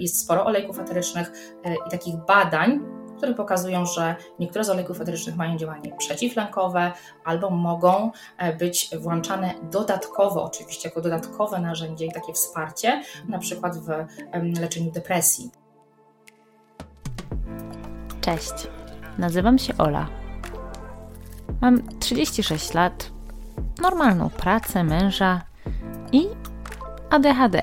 Jest sporo olejków eterycznych e, i takich badań, które pokazują, że niektóre z olejków eterycznych mają działanie przeciwlękowe albo mogą e, być włączane dodatkowo, oczywiście jako dodatkowe narzędzie i takie wsparcie, na przykład w leczeniu depresji. Cześć, nazywam się Ola. Mam 36 lat, normalną pracę, męża i ADHD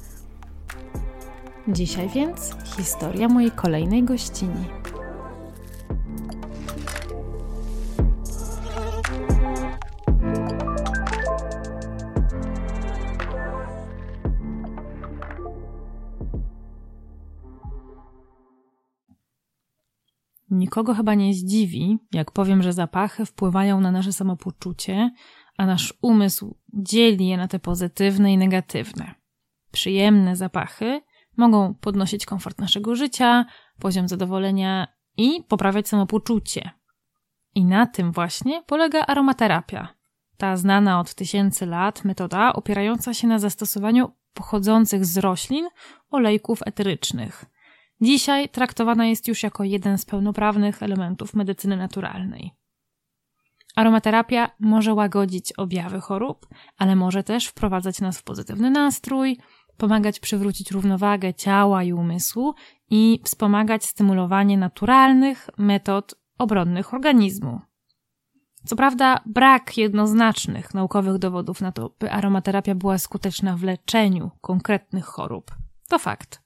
Dzisiaj więc historia mojej kolejnej gościni. Nikogo chyba nie zdziwi, jak powiem, że zapachy wpływają na nasze samopoczucie, a nasz umysł dzieli je na te pozytywne i negatywne. Przyjemne zapachy mogą podnosić komfort naszego życia, poziom zadowolenia i poprawiać samopoczucie. I na tym właśnie polega aromaterapia. Ta znana od tysięcy lat metoda opierająca się na zastosowaniu pochodzących z roślin olejków eterycznych. Dzisiaj traktowana jest już jako jeden z pełnoprawnych elementów medycyny naturalnej. Aromaterapia może łagodzić objawy chorób, ale może też wprowadzać nas w pozytywny nastrój, pomagać przywrócić równowagę ciała i umysłu i wspomagać stymulowanie naturalnych metod obronnych organizmu. Co prawda, brak jednoznacznych naukowych dowodów na to, by aromaterapia była skuteczna w leczeniu konkretnych chorób. To fakt.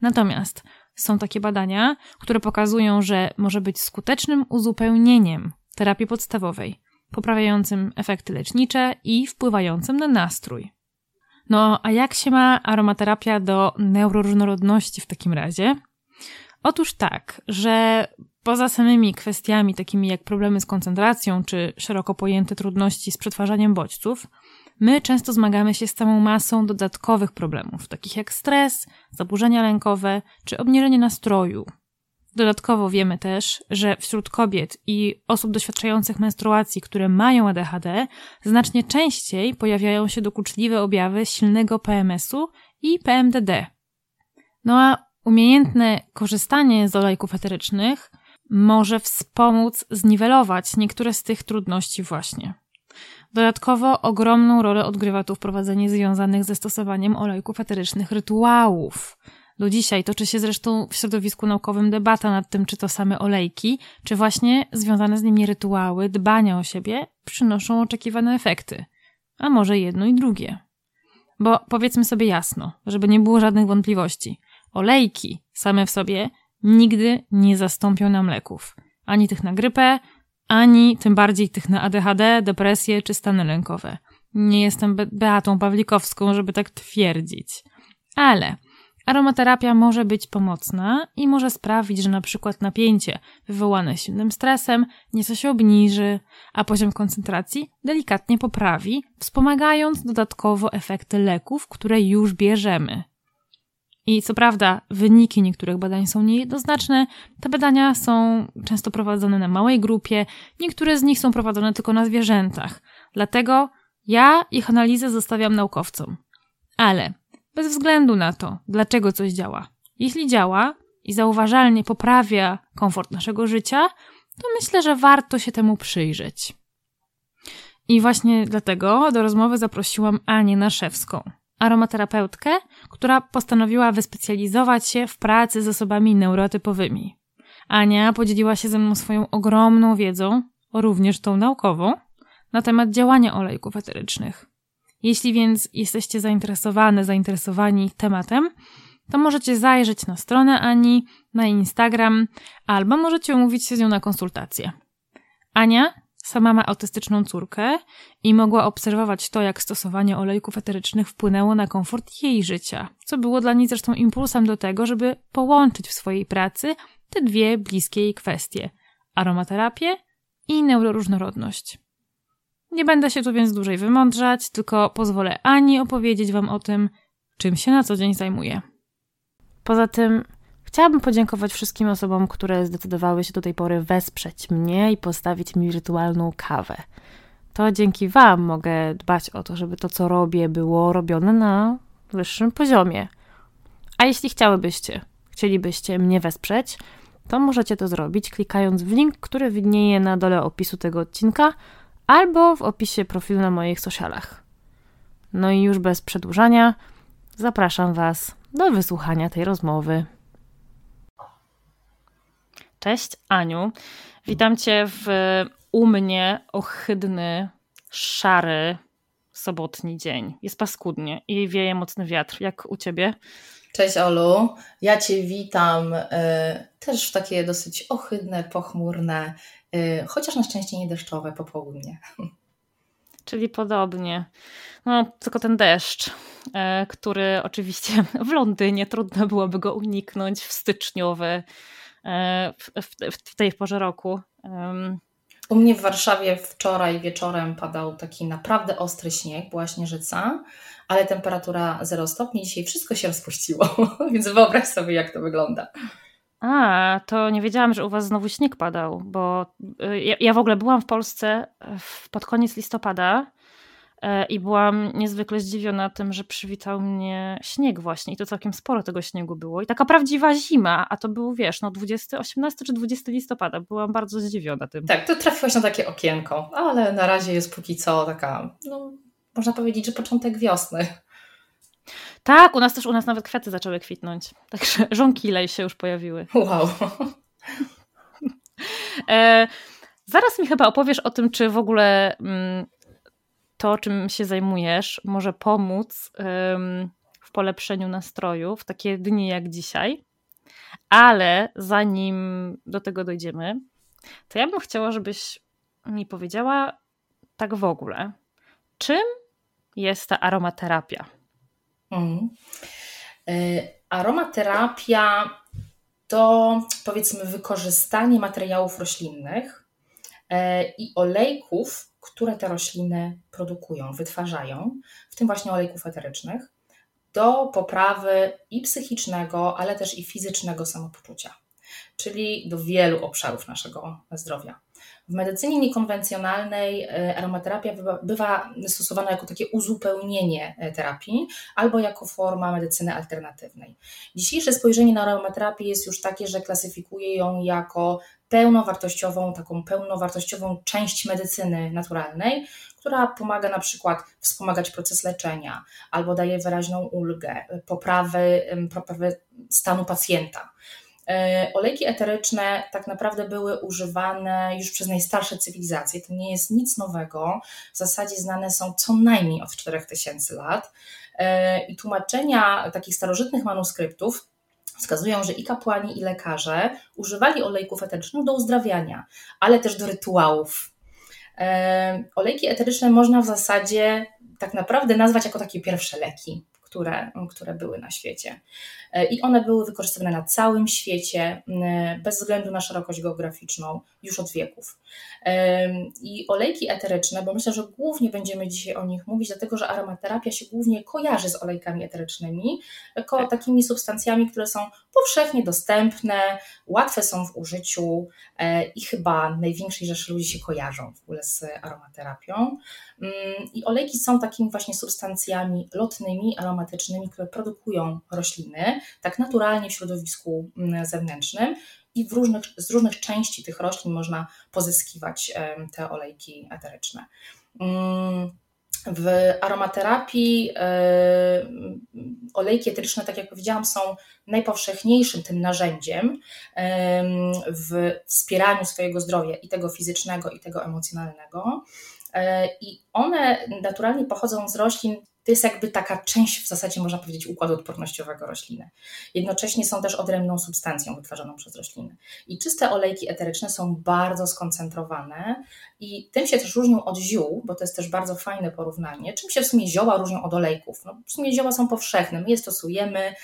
Natomiast są takie badania, które pokazują, że może być skutecznym uzupełnieniem terapii podstawowej, poprawiającym efekty lecznicze i wpływającym na nastrój. No, a jak się ma aromaterapia do neuroróżnorodności w takim razie? Otóż tak, że poza samymi kwestiami takimi jak problemy z koncentracją czy szeroko pojęte trudności z przetwarzaniem bodźców, my często zmagamy się z całą masą dodatkowych problemów, takich jak stres, zaburzenia lękowe czy obniżenie nastroju, Dodatkowo wiemy też, że wśród kobiet i osób doświadczających menstruacji, które mają ADHD, znacznie częściej pojawiają się dokuczliwe objawy silnego PMS-u i PMDD. No a umiejętne korzystanie z olejków eterycznych może wspomóc zniwelować niektóre z tych trudności właśnie. Dodatkowo ogromną rolę odgrywa tu wprowadzenie związanych ze stosowaniem olejków eterycznych rytuałów – do dzisiaj toczy się zresztą w środowisku naukowym debata nad tym, czy to same olejki, czy właśnie związane z nimi rytuały, dbania o siebie przynoszą oczekiwane efekty. A może jedno i drugie. Bo powiedzmy sobie jasno, żeby nie było żadnych wątpliwości. Olejki same w sobie nigdy nie zastąpią nam leków. Ani tych na grypę, ani tym bardziej tych na ADHD, depresję czy stany lękowe. Nie jestem Be Beatą Pawlikowską, żeby tak twierdzić. Ale Aromaterapia może być pomocna i może sprawić, że na przykład napięcie wywołane silnym stresem nieco się obniży, a poziom koncentracji delikatnie poprawi, wspomagając dodatkowo efekty leków, które już bierzemy. I co prawda, wyniki niektórych badań są niejednoznaczne. Te badania są często prowadzone na małej grupie, niektóre z nich są prowadzone tylko na zwierzętach. Dlatego ja ich analizę zostawiam naukowcom. Ale bez względu na to, dlaczego coś działa. Jeśli działa i zauważalnie poprawia komfort naszego życia, to myślę, że warto się temu przyjrzeć. I właśnie dlatego do rozmowy zaprosiłam Anię Naszewską, aromaterapeutkę, która postanowiła wyspecjalizować się w pracy z osobami neurotypowymi. Ania podzieliła się ze mną swoją ogromną wiedzą również tą naukową, na temat działania olejków eterycznych. Jeśli więc jesteście zainteresowane, zainteresowani tematem, to możecie zajrzeć na stronę Ani, na Instagram, albo możecie umówić się z nią na konsultację. Ania sama ma autystyczną córkę i mogła obserwować to, jak stosowanie olejków eterycznych wpłynęło na komfort jej życia, co było dla niej zresztą impulsem do tego, żeby połączyć w swojej pracy te dwie bliskie jej kwestie aromaterapię i neuroróżnorodność. Nie będę się tu więc dłużej wymądrzać, tylko pozwolę Ani opowiedzieć Wam o tym, czym się na co dzień zajmuje. Poza tym chciałabym podziękować wszystkim osobom, które zdecydowały się do tej pory wesprzeć mnie i postawić mi wirtualną kawę. To dzięki Wam mogę dbać o to, żeby to, co robię, było robione na wyższym poziomie. A jeśli chciałybyście, chcielibyście mnie wesprzeć, to możecie to zrobić klikając w link, który widnieje na dole opisu tego odcinka albo w opisie profilu na moich socialach. No i już bez przedłużania, zapraszam Was do wysłuchania tej rozmowy. Cześć Aniu, witam Cię w u mnie ohydny, szary, sobotni dzień. Jest paskudnie i wieje mocny wiatr. Jak u Ciebie? Cześć Olu, ja Cię witam y, też w takie dosyć ohydne, pochmurne, chociaż na szczęście nie deszczowe popołudnie. Czyli podobnie. No, tylko ten deszcz, y, który oczywiście w Londynie trudno byłoby go uniknąć w styczniowy, w, w, w tej porze roku. U mnie w Warszawie wczoraj wieczorem padał taki naprawdę ostry śnieg, była śnieżyca, ale temperatura 0 stopni, dzisiaj wszystko się rozpuściło, więc wyobraź sobie, jak to wygląda. A, to nie wiedziałam, że u Was znowu śnieg padał, bo y, ja, ja w ogóle byłam w Polsce pod koniec listopada E, i byłam niezwykle zdziwiona tym, że przywitał mnie śnieg właśnie i to całkiem sporo tego śniegu było i taka prawdziwa zima, a to był wiesz, no 20, 18 czy 20 listopada, byłam bardzo zdziwiona tym. Tak, to trafiłaś na takie okienko, ale na razie jest póki co taka, no można powiedzieć, że początek wiosny. Tak, u nas też, u nas nawet kwiaty zaczęły kwitnąć, także żonkile się już pojawiły. Wow. e, zaraz mi chyba opowiesz o tym, czy w ogóle... Mm, to, czym się zajmujesz, może pomóc w polepszeniu nastroju w takie dni jak dzisiaj. Ale zanim do tego dojdziemy, to ja bym chciała, żebyś mi powiedziała tak w ogóle, czym jest ta aromaterapia? Mm. Y, aromaterapia to powiedzmy wykorzystanie materiałów roślinnych y, i olejków które te rośliny produkują, wytwarzają, w tym właśnie olejków eterycznych, do poprawy i psychicznego, ale też i fizycznego samopoczucia, czyli do wielu obszarów naszego zdrowia. W medycynie niekonwencjonalnej e, aromaterapia bywa, stosowana jako takie uzupełnienie e, terapii albo jako forma medycyny alternatywnej. Dzisiejsze spojrzenie na aromaterapię jest już takie, że klasyfikuje ją jako pełnowartościową, taką pełnowartościową część medycyny naturalnej, która pomaga na przykład wspomagać proces leczenia albo daje wyraźną ulgę, poprawy, poprawy stanu pacjenta. E, olejki eteryczne tak naprawdę były używane już przez najstarsze cywilizacje. To nie jest nic nowego. W zasadzie znane są co najmniej od 4000 lat. E, I tłumaczenia takich starożytnych manuskryptów wskazują, że i kapłani, i lekarze używali olejków eterycznych do uzdrawiania, ale też do rytuałów. E, olejki eteryczne można w zasadzie tak naprawdę nazwać jako takie pierwsze leki które, które były na świecie. E, I one były wykorzystywane na całym świecie, bez względu na szerokość geograficzną, już od wieków. E, I olejki eteryczne, bo myślę, że głównie będziemy dzisiaj o nich mówić, dlatego że aromaterapia się głównie kojarzy z olejkami eterycznymi, jako tak. takimi substancjami, które są powszechnie dostępne, łatwe są w użyciu e, i chyba największej rzeszy ludzi się kojarzą w ogóle z aromaterapią. Mm, I olejki są takimi właśnie substancjami lotnymi, aromatycznymi, które produkują rośliny, tak naturalnie w środowisku mm, zewnętrznym i w różnych, z różnych części tych roślin można pozyskiwać te olejki eteryczne. Mm, W aromaterapii olejki eteryczne, tak jak powiedziałam, są najpowszechniejszym tym narzędziem w wspieraniu swojego zdrowia i tego fizycznego, i tego emocjonalnego. E, I one naturalnie pochodzą z roślin to jest jakby taka część, w zasadzie można powiedzieć, układu odpornościowego rośliny. Jednocześnie są też odrębną substancją wytwarzaną przez rośliny. I czyste olejki eteryczne są bardzo skoncentrowane i tym się też różnią od ziół, bo to jest też bardzo fajne porównanie. Czym się w sumie zioła różnią od olejków? No, w sumie zioła są powszechne, my je stosujemy,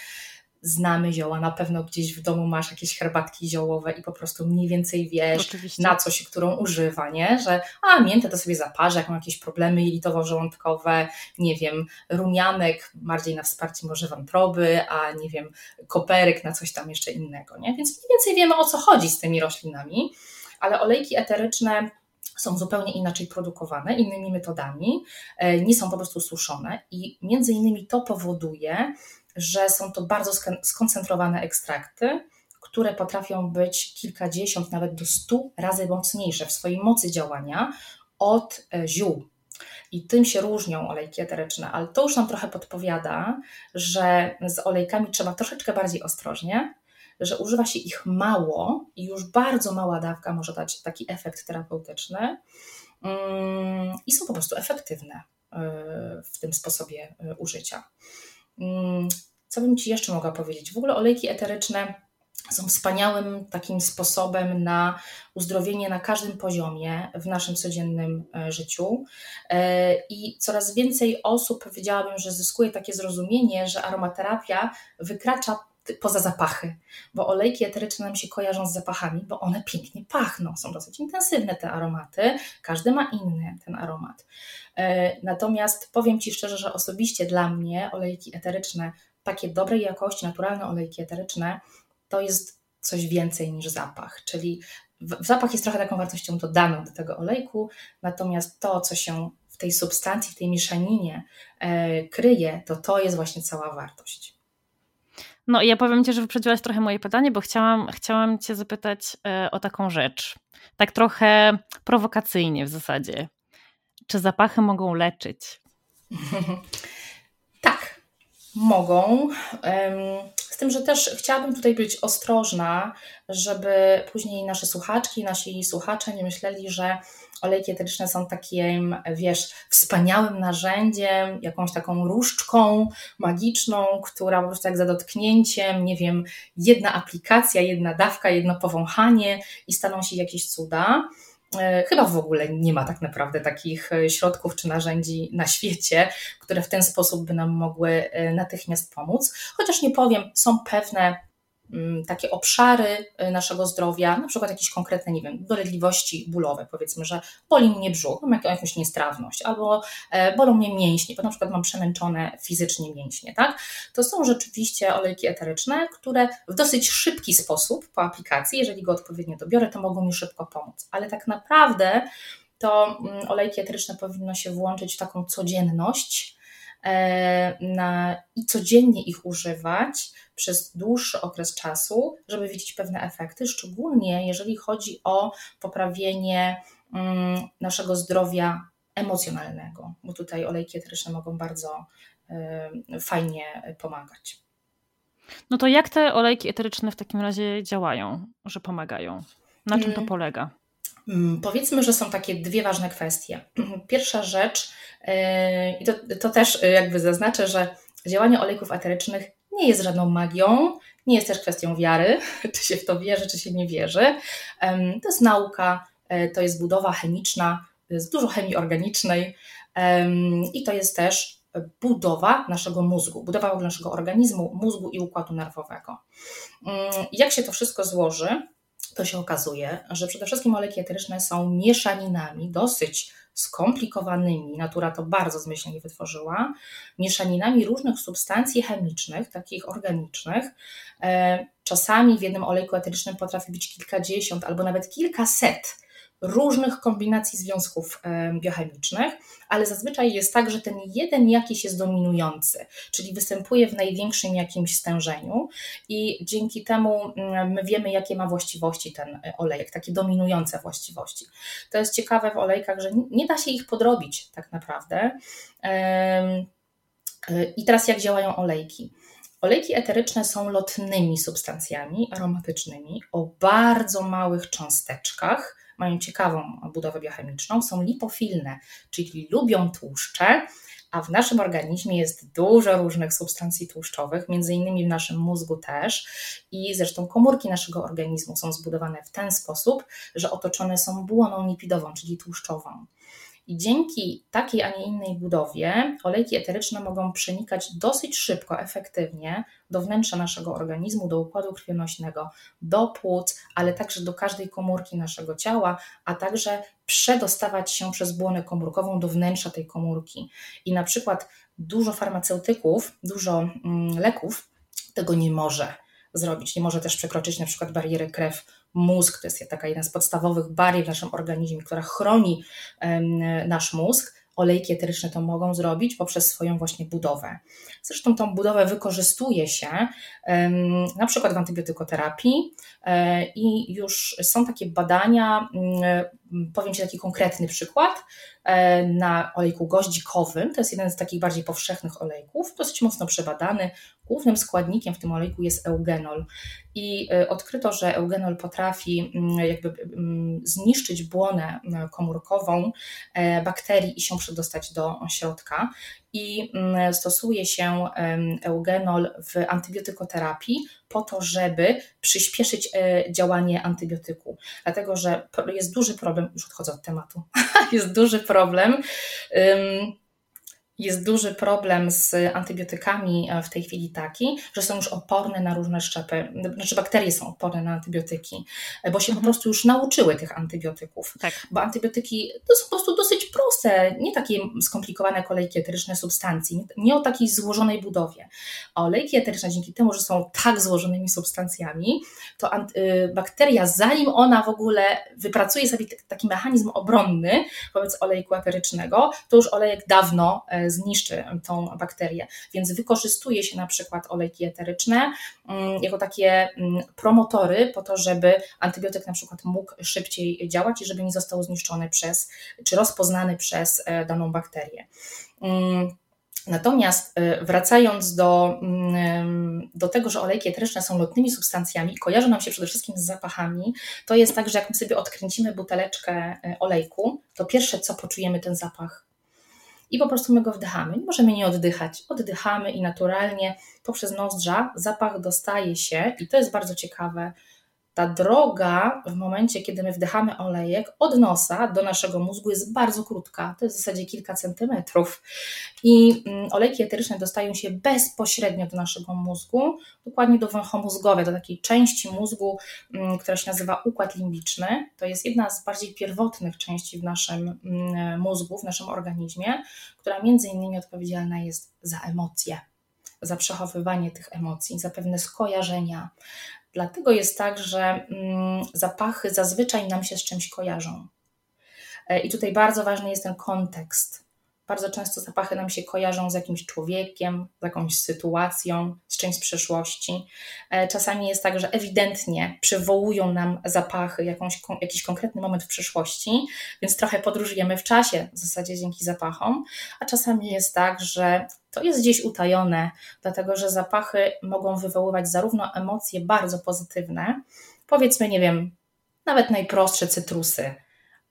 znamy zioła, na pewno gdzieś w domu masz jakieś herbatki ziołowe i po prostu mniej więcej wiesz, Oczywiście. na co się którą używa, nie? Że a miętę to sobie zaparzę, jak mam jakieś problemy jelitowo-żołądkowe, nie wiem, rumianek bardziej na wsparcie może wątroby, a nie wiem, koperek na coś tam jeszcze innego, nie? Więc mniej więcej wiemy o co chodzi z tymi roślinami, ale olejki eteryczne są zupełnie inaczej produkowane, innymi metodami, e, nie są po prostu suszone i między innymi to powoduje, że są to bardzo skoncentrowane ekstrakty, które potrafią być kilkadziesiąt, nawet do stu razy mocniejsze w swojej mocy działania od e, ziół. I tym się różnią olejki eteryczne, ale to już nam trochę podpowiada, że z olejkami trzeba troszeczkę bardziej ostrożnie, że używa się ich mało i już bardzo mała dawka może dać taki efekt terapeutyczny mm, i są po prostu efektywne e, w tym sposobie e, użycia. Mm, co bym Ci jeszcze mogła powiedzieć? W ogóle olejki eteryczne są wspaniałym takim sposobem na uzdrowienie na każdym poziomie w naszym codziennym e, życiu. E, I coraz więcej osób powiedziałabym, że zyskuje takie zrozumienie, że aromaterapia wykracza poza zapachy, bo olejki eteryczne nam się kojarzą z zapachami, bo one pięknie pachną, są dosyć intensywne te aromaty, każdy ma inny ten aromat. E, natomiast powiem Ci szczerze, że osobiście dla mnie olejki eteryczne, takie dobrej jakości, naturalne olejki eteryczne, to jest coś więcej niż zapach, czyli zapach jest trochę taką wartością dodaną do tego olejku, natomiast to, co się w tej substancji, w tej mieszaninie e, kryje, to to jest właśnie cała wartość. No i ja powiem Ci, że wyprzedziłaś trochę moje pytanie, bo chciałam, chciałam Cię zapytać e, o taką rzecz. Tak trochę prowokacyjnie w zasadzie. Czy zapachy mogą leczyć? tak, mogą. Z tym, że też chciałabym tutaj być ostrożna, żeby później nasze słuchaczki, nasi słuchacze nie myśleli, że olejki eteryczne są takim, wiesz, wspaniałym narzędziem, jakąś taką różdżką magiczną, która po prostu jak za dotknięciem, nie wiem, jedna aplikacja, jedna dawka, jedno powąchanie i staną się jakieś cuda. E, chyba w ogóle nie ma tak naprawdę takich e, środków czy narzędzi na świecie, które w ten sposób by nam mogły e, natychmiast pomóc. Chociaż nie powiem, są pewne takie obszary y, naszego zdrowia, na przykład jakieś konkretne, nie wiem, dolegliwości bólowe, powiedzmy, że boli mnie brzuch, mam jakąś niestrawność, albo e, bolą mnie mięśnie, bo na przykład mam przemęczone fizycznie mięśnie, tak? To są rzeczywiście olejki eteryczne, które w dosyć szybki sposób po aplikacji, jeżeli go odpowiednio dobiorę, to mogą mi szybko pomóc, ale tak naprawdę to mm, olejki eteryczne powinno się włączyć w taką codzienność na, i codziennie ich używać, przez dłuższy okres czasu, żeby widzieć pewne efekty, szczególnie jeżeli chodzi o poprawienie mm, naszego zdrowia emocjonalnego, bo tutaj olejki eteryczne mogą bardzo y, fajnie pomagać. No to jak te olejki eteryczne w takim razie działają, że pomagają? Na czym to mm. polega? Mm, powiedzmy, że są takie dwie ważne kwestie. Pierwsza rzecz, y, i to, to też jakby zaznaczę, że działanie olejków eterycznych nie jest żadną magią, nie jest też kwestią wiary, czy się w to wierzy, czy się nie wierzy. To jest nauka, e, to jest budowa chemiczna, jest dużo chemii organicznej i to jest też budowa naszego mózgu, budowa naszego organizmu, mózgu i układu nerwowego. Mm, jak się to wszystko złoży, to się okazuje, że przede wszystkim olejki eteryczne są mieszaninami dosyć skomplikowanymi, natura to bardzo zmyślnie wytworzyła, mieszaninami różnych substancji chemicznych, takich organicznych. E, czasami w jednym olejku eterycznym potrafi być kilkadziesiąt albo nawet kilkaset różnych kombinacji związków biochemicznych, ale zazwyczaj jest tak, że ten jeden jakiś jest dominujący, czyli występuje w największym jakimś stężeniu i dzięki temu my wiemy, jakie ma właściwości ten e, olejek, takie dominujące właściwości. To jest ciekawe w olejkach, że nie da się ich podrobić tak naprawdę. E, I teraz jak działają olejki? Olejki eteryczne są lotnymi substancjami aromatycznymi o bardzo małych cząsteczkach, mają ciekawą budowę biochemiczną, są lipofilne, czyli lubią tłuszcze, a w naszym organizmie jest dużo różnych substancji tłuszczowych, między innymi w naszym mózgu też i zresztą komórki naszego organizmu są zbudowane w ten sposób, że otoczone są błoną lipidową, czyli tłuszczową. I dzięki takiej, a nie innej budowie olejki eteryczne mogą przenikać dosyć szybko, efektywnie do wnętrza naszego organizmu, do układu krwionośnego, do płuc, ale także do każdej komórki naszego ciała, a także przedostawać się przez błonę komórkową do wnętrza tej komórki. I na przykład dużo farmaceutyków, dużo mm, leków tego nie może zrobić. Nie może też przekroczyć na przykład bariery krew mózg, to jest taka jedna z podstawowych barier w naszym organizmie, która chroni nasz mózg. Olejki eteryczne to mogą zrobić poprzez swoją właśnie budowę. Zresztą tą budowę wykorzystuje się na przykład w antybiotykoterapii e, i już są takie badania, mm, powiem Ci taki konkretny przykład, na olejku goździkowym, to jest jeden z takich bardziej powszechnych olejków, dosyć mocno przebadany. Głównym składnikiem w tym olejku jest eugenol. I e, odkryto, że eugenol potrafi mm, jakby mm, zniszczyć błonę komórkową bakterii i się przedostać do środka i mm, stosuje się eugenol w antybiotykoterapii po to, żeby przyspieszyć e, działanie antybiotyku. Dlatego, że jest duży problem, już odchodzę od tematu, jest duży problem jest duży problem z antybiotykami e, w tej chwili taki, że są już oporne na różne szczepy, znaczy bakterie są oporne na antybiotyki, e, bo się mhm. po prostu już nauczyły tych antybiotyków. Tak. Bo antybiotyki to są po prostu dosyć proste, nie takie skomplikowane kolejki eteryczne substancji, nie o takiej złożonej budowie. Olejki eteryczne dzięki temu, że są tak złożonymi substancjami, to y, bakteria, zanim ona w ogóle wypracuje sobie taki mechanizm obronny wobec olejku eterycznego, to już olejek dawno e, zniszczy tą bakterię. Więc wykorzystuje się na przykład olejki eteryczne mm, jako takie mm, promotory po to, żeby antybiotyk na przykład mógł szybciej działać i żeby nie został zniszczony przez, czy rozpoznany przez e, daną bakterię. Mm, natomiast e, wracając do, do tego, że olejki eteryczne są lotnymi substancjami kojarzą nam się przede wszystkim z zapachami, to jest tak, że jak my sobie odkręcimy buteleczkę e, olejku, to pierwsze co poczujemy ten zapach i po prostu my go wdychamy. Nie możemy nie oddychać. Oddychamy i naturalnie poprzez nozdrza zapach dostaje się, i to jest bardzo ciekawe, ta droga w momencie, kiedy my wdychamy olejek od nosa do naszego mózgu jest bardzo krótka, to jest w zasadzie kilka centymetrów. I mm, olejki eteryczne dostają się bezpośrednio do naszego mózgu, dokładnie do wąchomózgowia, do takiej części mózgu, mm, która się nazywa układ limbiczny. To jest jedna z bardziej pierwotnych części w naszym mm, mózgu, w naszym organizmie, która między innymi odpowiedzialna jest za emocje za przechowywanie tych emocji, za pewne skojarzenia, Dlatego jest tak, że mm, zapachy zazwyczaj nam się z czymś kojarzą. E, I tutaj bardzo ważny jest ten kontekst. Bardzo często zapachy nam się kojarzą z jakimś człowiekiem, z jakąś sytuacją, z czymś z przeszłości. E, czasami jest tak, że ewidentnie przywołują nam zapachy jakąś, jakiś konkretny moment w przeszłości, więc trochę podróżujemy w czasie w zasadzie dzięki zapachom, a czasami jest tak, że to jest gdzieś utajone, dlatego że zapachy mogą wywoływać zarówno emocje bardzo pozytywne, powiedzmy, nie wiem, nawet najprostsze cytrusy.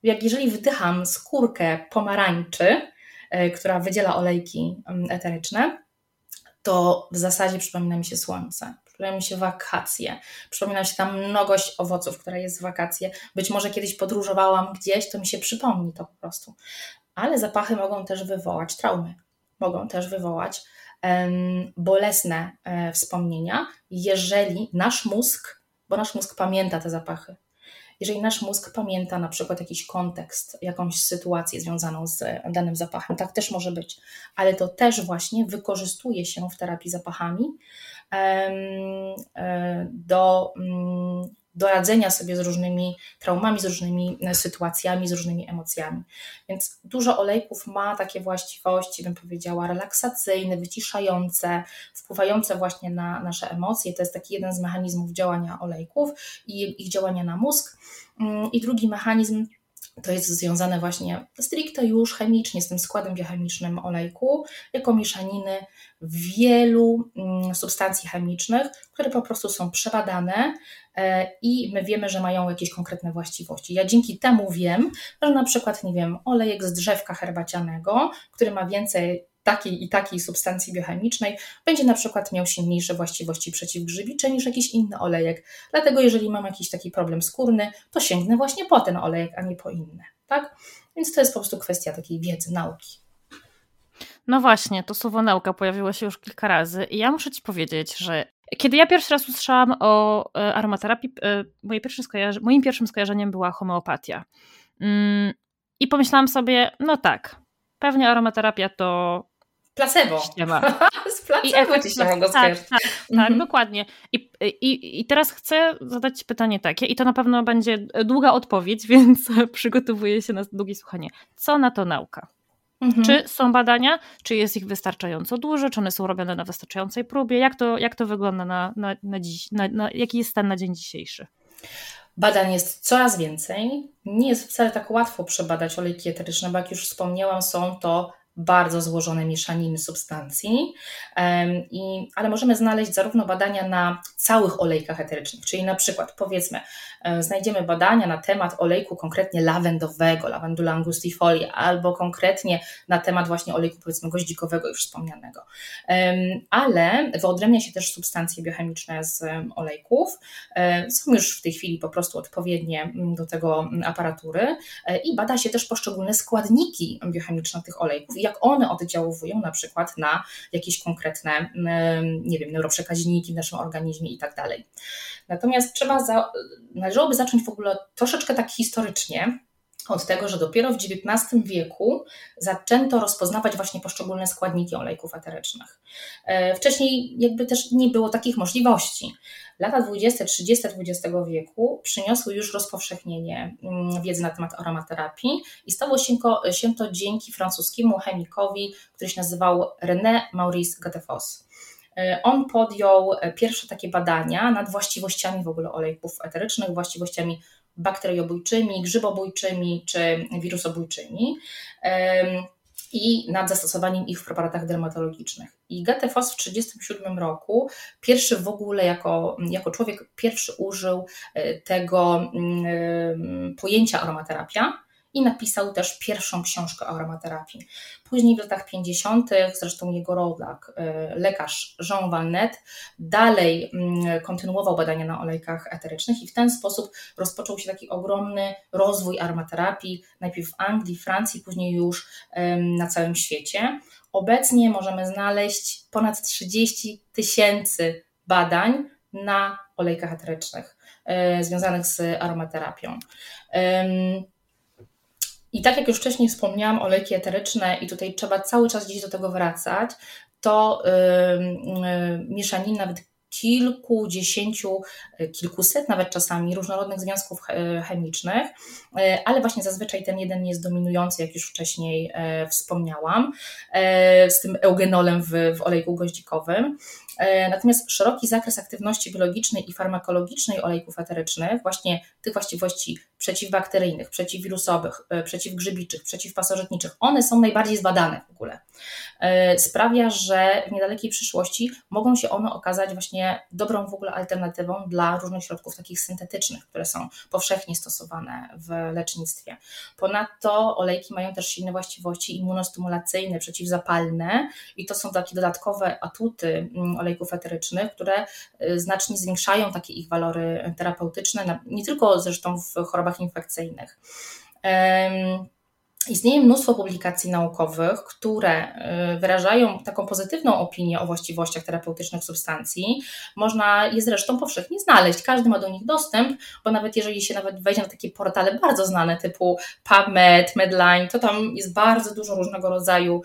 Jak jeżeli wdycham skórkę pomarańczy, która wydziela olejki eteryczne, to w zasadzie przypomina mi się słońce, przypomina mi się wakacje, przypomina mi się tam mnogość owoców, która jest w wakacje. Być może kiedyś podróżowałam gdzieś, to mi się przypomni to po prostu. Ale zapachy mogą też wywołać traumy mogą też wywołać bolesne e, wspomnienia, jeżeli nasz mózg, bo nasz mózg pamięta te zapachy, jeżeli nasz mózg pamięta na przykład jakiś kontekst, jakąś sytuację związaną z danym zapachem, tak też może być, ale to też właśnie wykorzystuje się w terapii zapachami e, do mm, do radzenia sobie z różnymi traumami, z różnymi e, sytuacjami, z różnymi emocjami. Więc dużo olejków ma takie właściwości, bym powiedziała, relaksacyjne, wyciszające, wpływające właśnie na nasze emocje. To jest taki jeden z mechanizmów działania olejków i ich działania na mózg. Mm, I drugi mechanizm to jest związane właśnie stricte już chemicznie z tym składem biochemicznym olejku, jako mieszaniny wielu mm, substancji chemicznych, które po prostu są przebadane e, i my wiemy, że mają jakieś konkretne właściwości. Ja dzięki temu wiem, że na przykład, nie wiem, olejek z drzewka herbacianego, który ma więcej takiej i takiej substancji biochemicznej będzie na przykład miał silniejsze właściwości przeciwgrzybicze niż jakiś inny olejek. Dlatego jeżeli mam jakiś taki problem skórny, to sięgnę właśnie po ten olejek, a nie po inny. Tak? Więc to jest po prostu kwestia takiej wiedzy, nauki. No właśnie, to słowo nauka pojawiło się już kilka razy i ja muszę Ci powiedzieć, że kiedy ja pierwszy raz usłyszałam o e, aromaterapii, e, moje pierwsze skojarzy- moim pierwszym skojarzeniem była homeopatia. Mm, I pomyślałam sobie, no tak, pewnie aromaterapia to Placebo. Ściema. Z placebo I ci się mogą Tak, tak, tak mhm. dokładnie. I, i, I teraz chcę zadać Ci pytanie takie, i to na pewno będzie długa odpowiedź, więc przygotowuję się na długie słuchanie. Co na to nauka? Mhm. Czy są badania, czy jest ich wystarczająco dużo, czy one są robione na wystarczającej próbie? Jak to, jak to wygląda na, na, na dziś? Na, na, jaki jest stan na dzień dzisiejszy? Badań jest coraz więcej. Nie jest wcale tak łatwo przebadać olejki eteryczne, bo jak już wspomniałam, są to bardzo złożone mieszaniny substancji, i, ale możemy znaleźć zarówno badania na całych olejkach eterycznych, czyli na przykład powiedzmy, e, znajdziemy badania na temat olejku konkretnie lawendowego, lawendula angustifolia, albo konkretnie na temat właśnie olejku powiedzmy goździkowego już wspomnianego, ale wyodrębnia się też substancje biochemiczne z olejków, e, są już w tej chwili po prostu odpowiednie do tego aparatury e, i bada się też poszczególne składniki biochemiczne tych olejków jak one oddziałują na przykład na jakieś konkretne, nie wiem, neuroprzekaźniki w naszym organizmie i tak dalej. Natomiast trzeba, za, należałoby zacząć w ogóle troszeczkę tak historycznie, od tego, że dopiero w XIX wieku zaczęto rozpoznawać właśnie poszczególne składniki olejków eterycznych. E, wcześniej jakby też nie było takich możliwości. Lata 20, 30 XX wieku przyniosły już rozpowszechnienie mm, wiedzy na temat aromaterapii i stało się, się to dzięki francuskiemu chemikowi, który się nazywał René Maurice Gattefoss. E, on podjął pierwsze takie badania nad właściwościami w ogóle olejków eterycznych, właściwościami bakteriobójczymi, grzybobójczymi czy wirusobójczymi i nad zastosowaniem ich w preparatach dermatologicznych. I Gattefoss w 1937 roku pierwszy w ogóle jako, jako człowiek pierwszy użył e, tego mm, pojęcia aromaterapia i napisał też pierwszą książkę o aromaterapii. Później w latach 50., zresztą jego rodak, y, lekarz Jean Valnet, dalej mm, kontynuował badania na olejkach eterycznych i w ten sposób rozpoczął się taki ogromny rozwój aromaterapii, najpierw w Anglii, Francji, później już na całym świecie. Obecnie możemy znaleźć ponad 30 tysięcy badań na olejkach eterycznych y, związanych z aromaterapią. I tak jak już wcześniej wspomniałam, olejki eteryczne, i tutaj trzeba cały czas gdzieś do tego wracać, to mieszaniny nawet kilkudziesięciu, kilkuset nawet czasami różnorodnych związków chemicznych, ale właśnie zazwyczaj ten jeden jest dominujący, jak już wcześniej e, wspomniałam, e, z tym eugenolem w, w olejku goździkowym. E, natomiast szeroki zakres aktywności biologicznej i farmakologicznej olejków eterycznych, właśnie tych właściwości przeciwbakteryjnych, przeciwwirusowych, e, przeciwgrzybiczych, przeciwpasożytniczych, one są najbardziej zbadane w ogóle. E, sprawia, że w niedalekiej przyszłości mogą się one okazać właśnie dobrą w ogóle alternatywą dla różnych środków takich syntetycznych, które są powszechnie stosowane w lecznictwie. Ponadto olejki mają też silne właściwości immunostymulacyjne, przeciwzapalne i to są takie dodatkowe atuty mm, olejków eterycznych, które y, znacznie zwiększają takie ich walory terapeutyczne, nie tylko zresztą w chorobach infekcyjnych. Istnieje mnóstwo publikacji naukowych, które y, wyrażają taką pozytywną opinię o właściwościach terapeutycznych substancji. Można je zresztą powszechnie znaleźć, każdy ma do nich dostęp, bo nawet jeżeli się nawet wejdzie na takie portale bardzo znane typu PubMed, Medline, to tam jest bardzo dużo różnego rodzaju.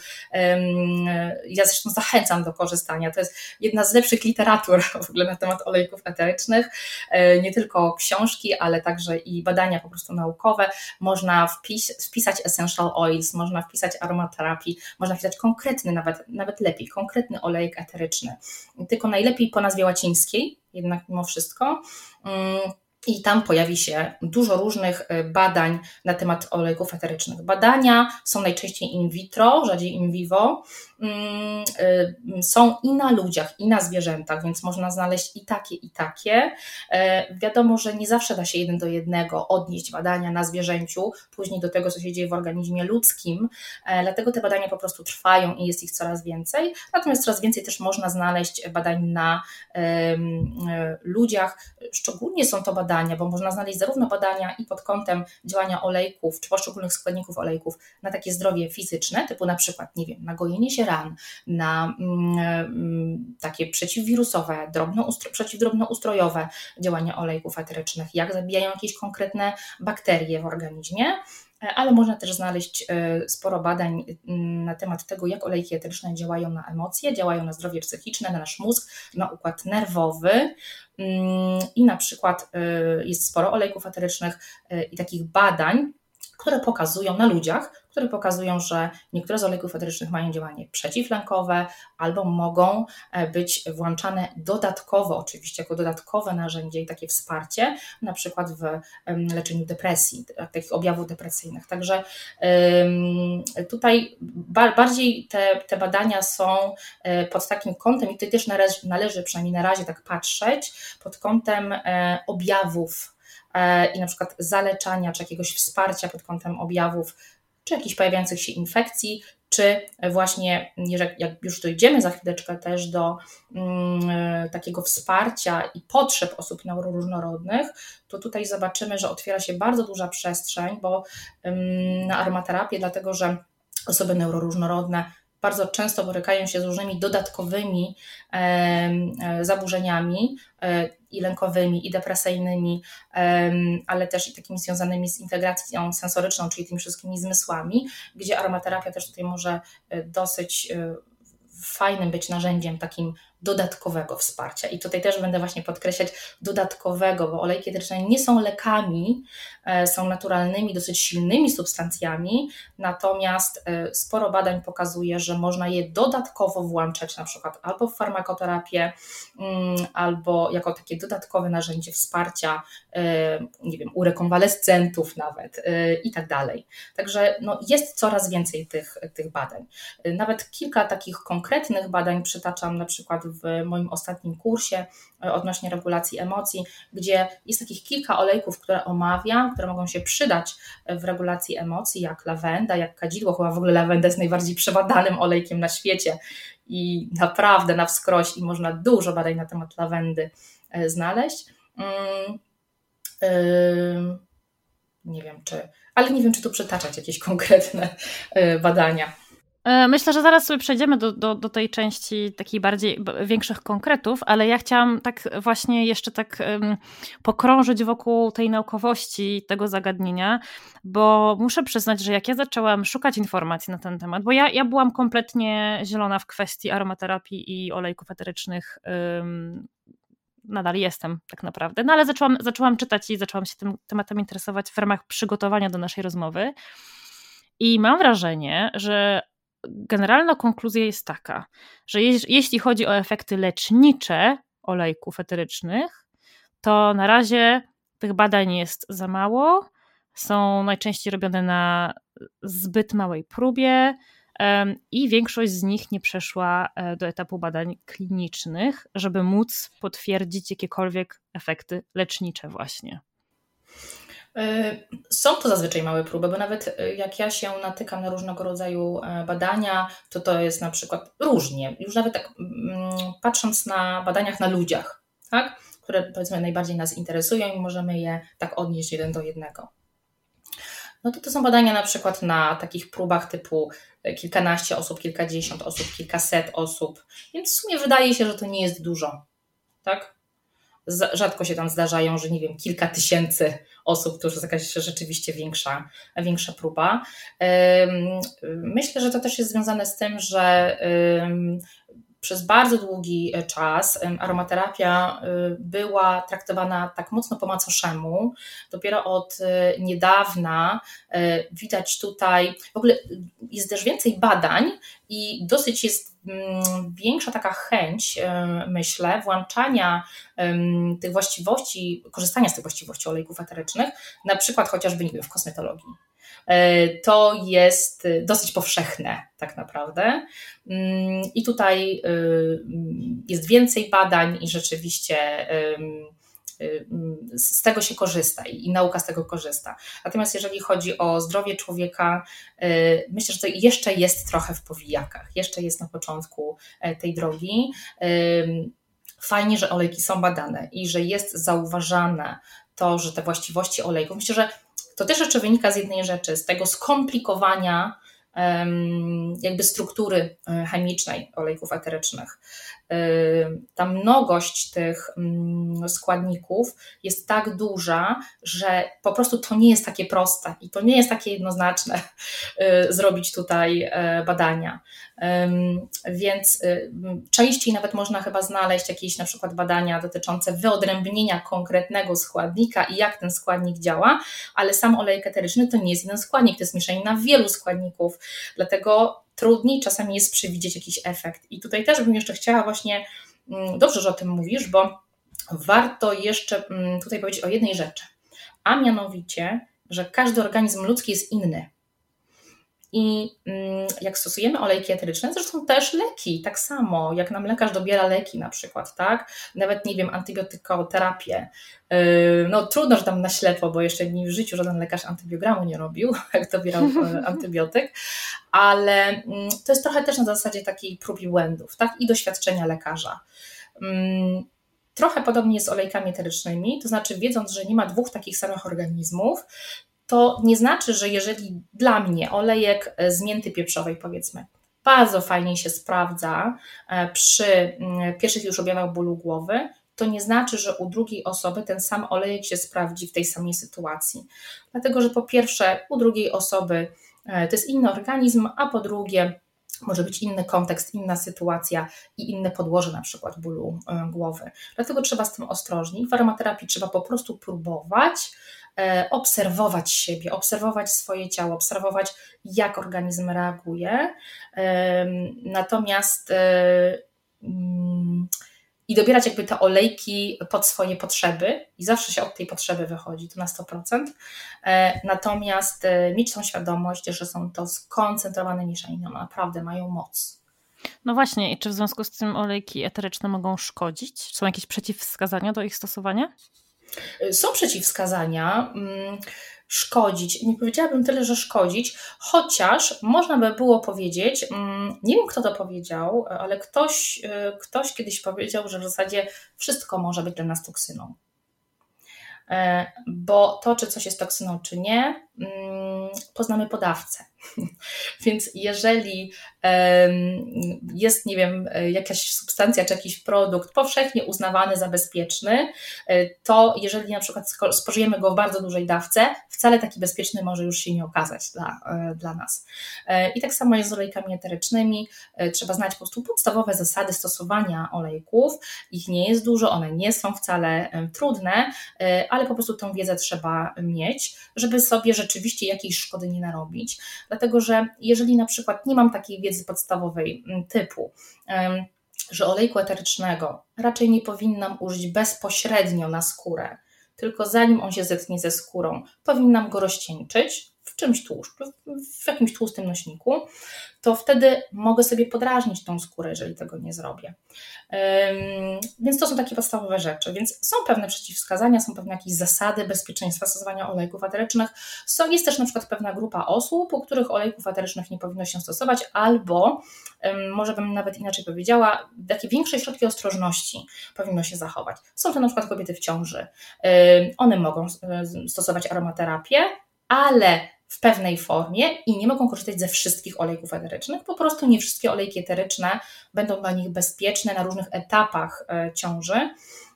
Ja zresztą zachęcam do korzystania. To jest jedna z lepszych literatur w ogóle na temat olejków eterycznych. E, nie tylko książki, ale także i badania po prostu naukowe. Można wpis, wpisać essential essential oils, można wpisać aromaterapii, można wpisać konkretny, nawet, nawet lepiej, konkretny olejek eteryczny. Tylko najlepiej po nazwie łacińskiej, jednak mimo wszystko. I tam pojawi się dużo różnych y, badań na temat olejków eterycznych. Badania są najczęściej in vitro, rzadziej in vivo. Mm, y, są i na ludziach, i na zwierzętach, więc można znaleźć i takie, i takie. E, wiadomo, że nie zawsze da się jeden do jednego odnieść badania na zwierzęciu, później do tego, co się dzieje w organizmie ludzkim, e, dlatego te badania po prostu trwają i jest ich coraz więcej. Natomiast coraz więcej też można znaleźć badań na e, ludziach. Szczególnie są to badania, bo można znaleźć zarówno badania i pod kątem działania olejków, czy poszczególnych składników olejków na takie zdrowie fizyczne, typu na przykład, nie wiem, nagojenie się ran, na mm, mm, takie przeciwwirusowe, drobnoustro, przeciwdrobnoustrojowe działania olejków eterycznych, jak zabijają jakieś konkretne bakterie w organizmie, ale można też znaleźć e, sporo badań mm, na temat tego, jak olejki eteryczne działają na emocje, działają na zdrowie psychiczne, na nasz mózg, na układ nerwowy. I na przykład e, jest sporo olejków eterycznych e, i takich badań, które pokazują na ludziach, które pokazują, że niektóre z olejków eterycznych mają działanie przeciwlękowe albo mogą e, być włączane dodatkowo, oczywiście jako dodatkowe narzędzie i takie wsparcie, na przykład w leczeniu depresji, takich objawów depresyjnych. Także tutaj bardziej te, te badania są e, pod takim kątem, i tutaj też należy, należy przynajmniej na razie tak patrzeć, pod kątem e, objawów i na przykład zaleczania czy jakiegoś wsparcia pod kątem objawów czy jakichś pojawiających się infekcji, czy właśnie, jak już dojdziemy za chwileczkę też do mm, takiego wsparcia i potrzeb osób neuroróżnorodnych, to tutaj zobaczymy, że otwiera się bardzo duża przestrzeń, bo mm, na aromaterapię, dlatego że osoby neuroróżnorodne bardzo często borykają się z różnymi dodatkowymi e, zaburzeniami e, i lękowymi, i depresyjnymi, ale też i takimi związanymi z integracją sensoryczną, czyli tymi wszystkimi zmysłami, gdzie aromaterapia też tutaj może e, dosyć fajnym być narzędziem takim dodatkowego wsparcia. I tutaj też będę właśnie podkreślać dodatkowego, bo olejki eteryczne nie są lekami, e, są naturalnymi, dosyć silnymi substancjami, natomiast e, sporo badań pokazuje, że można je dodatkowo włączać na przykład albo w farmakoterapię, mm, albo jako takie dodatkowe narzędzie wsparcia, e, nie wiem, u rekonwalescentów nawet i tak dalej. Także no, jest coraz więcej tych, tych badań. Nawet kilka takich konkretnych badań przytaczam na przykład w moim ostatnim kursie e, odnośnie regulacji emocji, gdzie jest takich kilka olejków, które omawiam, które mogą się przydać w regulacji emocji, jak lawenda, jak kadzidło. Chyba w ogóle lawenda jest najbardziej przebadanym olejkiem na świecie i naprawdę na wskroś i można dużo badań na temat lawendy e, znaleźć. Mm, nie wiem, czy, ale nie wiem, czy tu przytaczać jakieś konkretne e, badania. E, myślę, że zaraz sobie przejdziemy do, do, do, tej części takich bardziej większych konkretów, ale ja chciałam tak właśnie jeszcze tak um, pokrążyć wokół tej naukowości tego zagadnienia, bo muszę przyznać, że jak ja zaczęłam szukać informacji na ten temat, bo ja, ja byłam kompletnie zielona w kwestii aromaterapii i olejków eterycznych. Um, nadal jestem tak naprawdę, no ale zaczęłam, zaczęłam czytać i zaczęłam się tym tematem interesować w ramach przygotowania do naszej rozmowy. I mam wrażenie, że generalna konkluzja jest taka, że jeśli chodzi o efekty lecznicze olejków eterycznych, to na razie tych badań jest za mało. Są najczęściej robione na zbyt małej próbie i większość z nich nie przeszła e, do etapu badań klinicznych, żeby móc potwierdzić jakiekolwiek efekty lecznicze, właśnie. E, są to zazwyczaj małe próby, bo nawet e, jak ja się natykam na różnego rodzaju e, badania, to to jest na przykład różnie. Już nawet tak mm, patrząc na badaniach na ludziach, tak, które powiedzmy najbardziej nas interesują i możemy je tak odnieść jeden do jednego. no to to są badania na przykład na takich próbach typu kilkanaście osób, kilkadziesiąt osób, kilkaset osób, więc w sumie wydaje się, że to nie jest dużo, tak? Rzadko się tam zdarzają, że nie wiem, kilka tysięcy osób, to już jest jakaś rzeczywiście większa, większa próba. Myślę, że to też jest związane z tym, że przez bardzo długi e, czas aromaterapia e, była traktowana tak mocno po macoszemu. Dopiero od e, niedawna widać tutaj, w ogóle jest też więcej badań i dosyć jest mm, większa taka chęć, myślę, włączania tych właściwości, korzystania z tych właściwości olejków eterycznych, na przykład chociażby nie wiem, w kosmetologii. E, to jest dosyć powszechne tak naprawdę. Mm, I tutaj y, jest więcej badań i rzeczywiście y, z tego się korzysta i nauka z tego korzysta. Natomiast jeżeli chodzi o zdrowie człowieka, y, myślę, że to jeszcze jest trochę w powijakach, jeszcze jest na początku e, tej drogi. Fajnie, że olejki są badane i że jest zauważane to, że te właściwości olejków, myślę, że to też jeszcze wynika z jednej rzeczy, z tego skomplikowania jakby struktury e, chemicznej olejków eterycznych. E, ta mnogość tych mm, składników jest tak duża, że po prostu to nie jest takie proste i to nie jest takie jednoznaczne e, zrobić tutaj badania. Więc częściej nawet można chyba znaleźć jakieś na przykład badania dotyczące wyodrębnienia konkretnego składnika i jak ten składnik działa, ale sam olej eteryczny to nie jest jeden składnik, to jest mieszanina wielu składników, dlatego trudniej czasami jest przewidzieć jakiś efekt. I tutaj też bym jeszcze chciała właśnie, mm, dobrze, że o tym mówisz, bo warto jeszcze mm, tutaj powiedzieć o jednej rzeczy, a mianowicie, że każdy organizm ludzki jest inny. I mm, jak stosujemy olejki eteryczne, zresztą też leki, tak samo, jak nam lekarz dobiera leki na przykład, tak? Nawet, nie wiem, antybiotykoterapię. Yy, no trudno, że tam na ślepo, bo jeszcze w życiu żaden lekarz antybiogramu nie robił, jak dobierał e, antybiotyk, ale mm, to jest trochę też na zasadzie takiej prób i błędów, tak? I doświadczenia lekarza. Mm, trochę podobnie jest z olejkami eterycznymi, to znaczy wiedząc, że nie ma dwóch takich samych organizmów, to nie znaczy, że jeżeli dla mnie olejek e, z mięty pieprzowej, powiedzmy, bardzo fajnie się sprawdza e, przy mm, pierwszych już objawach bólu głowy, to nie znaczy, że u drugiej osoby ten sam olejek się sprawdzi w tej samej sytuacji. Dlatego, że po pierwsze, u drugiej osoby e, to jest inny organizm, a po drugie, może być inny kontekst, inna sytuacja i inne podłoże na przykład bólu głowy. Dlatego trzeba z tym ostrożnie. W aromaterapii trzeba po prostu próbować, obserwować siebie, obserwować swoje ciało, obserwować, jak organizm reaguje. Natomiast e, mm, i dobierać jakby te olejki pod swoje potrzeby i zawsze się od tej potrzeby wychodzi, to na 100%. E, natomiast mieć tą świadomość, że są to skoncentrowane mieszaniny, naprawdę mają moc. No właśnie, i czy w związku z tym olejki eteryczne mogą szkodzić? Są jakieś przeciwwskazania do ich stosowania? Są przeciwwskazania. Mm, szkodzić. Nie powiedziałabym tyle, że szkodzić, chociaż można by było powiedzieć, mm, nie wiem kto to powiedział, ale ktoś, y, ktoś kiedyś powiedział, że w zasadzie wszystko może być dla nas toksyną. E, bo to, czy coś jest toksyną, czy nie, mm, poznamy podawcę. Więc jeżeli jest, nie wiem, jakaś substancja czy jakiś produkt powszechnie uznawany za bezpieczny, e, to jeżeli na przykład spożyjemy go w bardzo dużej dawce, wcale taki bezpieczny może już się nie okazać dla, e, dla nas. E, I tak samo jest z olejkami eterycznymi. Trzeba znać po prostu podstawowe zasady stosowania olejków. Ich nie jest dużo, one nie są wcale trudne, ale po prostu tą wiedzę trzeba mieć, żeby sobie rzeczywiście jakiejś szkody nie narobić dlatego że jeżeli na przykład nie mam takiej wiedzy podstawowej mm, typu, że olejku eterycznego raczej nie powinnam użyć bezpośrednio na skórę, tylko zanim on się zetknie ze skórą, powinnam go rozcieńczyć w czymś tłuszczu, w jakimś tłustym nośniku, to wtedy mogę sobie podrażnić tą skórę, jeżeli tego nie zrobię. Więc to są takie podstawowe rzeczy. Więc są pewne przeciwwskazania, są pewne jakieś zasady bezpieczeństwa stosowania olejków eterycznych. Jest też na przykład pewna grupa osób, u których olejków eterycznych nie powinno się stosować, albo może bym nawet inaczej powiedziała, takie większe środki ostrożności powinno się zachować. Są to na przykład kobiety w ciąży. One mogą stosować aromaterapię, ale w pewnej formie i nie mogą korzystać ze wszystkich olejków eterycznych. Po prostu nie wszystkie olejki eteryczne będą dla nich bezpieczne na różnych etapach e, ciąży.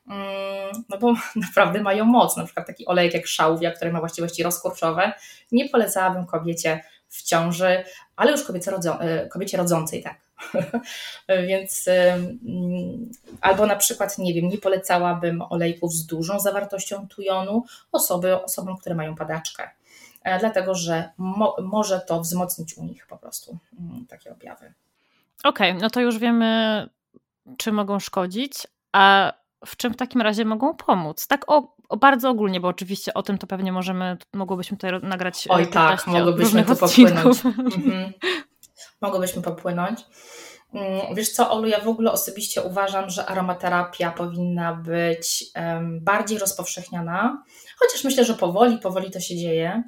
Mm, no bo naprawdę mają moc. Na przykład taki olejek jak szałwia, który ma właściwości rozkurczowe, nie polecałabym kobiecie w ciąży, ale już kobiecie, rodzą, e, kobiecie rodzącej, tak. Więc albo na przykład, nie wiem, nie polecałabym olejków z dużą zawartością tujonu osoby, osobom, które mają padaczkę, e, dlatego że mo, może to wzmocnić u nich po prostu mm, takie objawy. Okej, okay, no to już wiemy, czy mogą szkodzić, a w czym w takim razie mogą pomóc? Tak o, o, bardzo ogólnie, bo oczywiście o tym to pewnie możemy, mogłybyśmy tutaj nagrać Oj tak, mogłybyśmy tu popłynąć. Mhm. Mogłybyśmy popłynąć. Mm, wiesz co, Olu, ja w ogóle osobiście uważam, że aromaterapia powinna być bardziej rozpowszechniana, chociaż myślę, że powoli, powoli to się dzieje.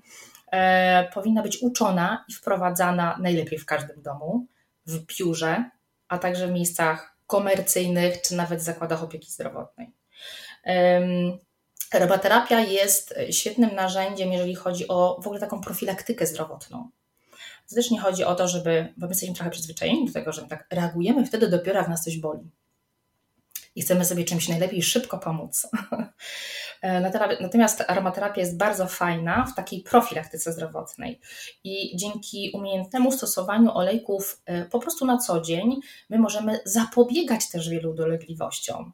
E, powinna być uczona i wprowadzana najlepiej w każdym domu, w biurze, a także w miejscach komercyjnych czy nawet zakładach opieki zdrowotnej. Aromaterapia jest świetnym narzędziem, jeżeli chodzi o w ogóle taką profilaktykę zdrowotną. Nie chodzi o to, żeby, bo my jesteśmy trochę przyzwyczajeni do tego, że tak reagujemy wtedy dopiero, jak nas coś boli. I chcemy sobie czymś najlepiej szybko pomóc. Natomiast aromaterapia jest bardzo fajna w takiej profilaktyce zdrowotnej i dzięki umiejętnemu stosowaniu olejków e, po prostu na co dzień my możemy zapobiegać też wielu dolegliwościom.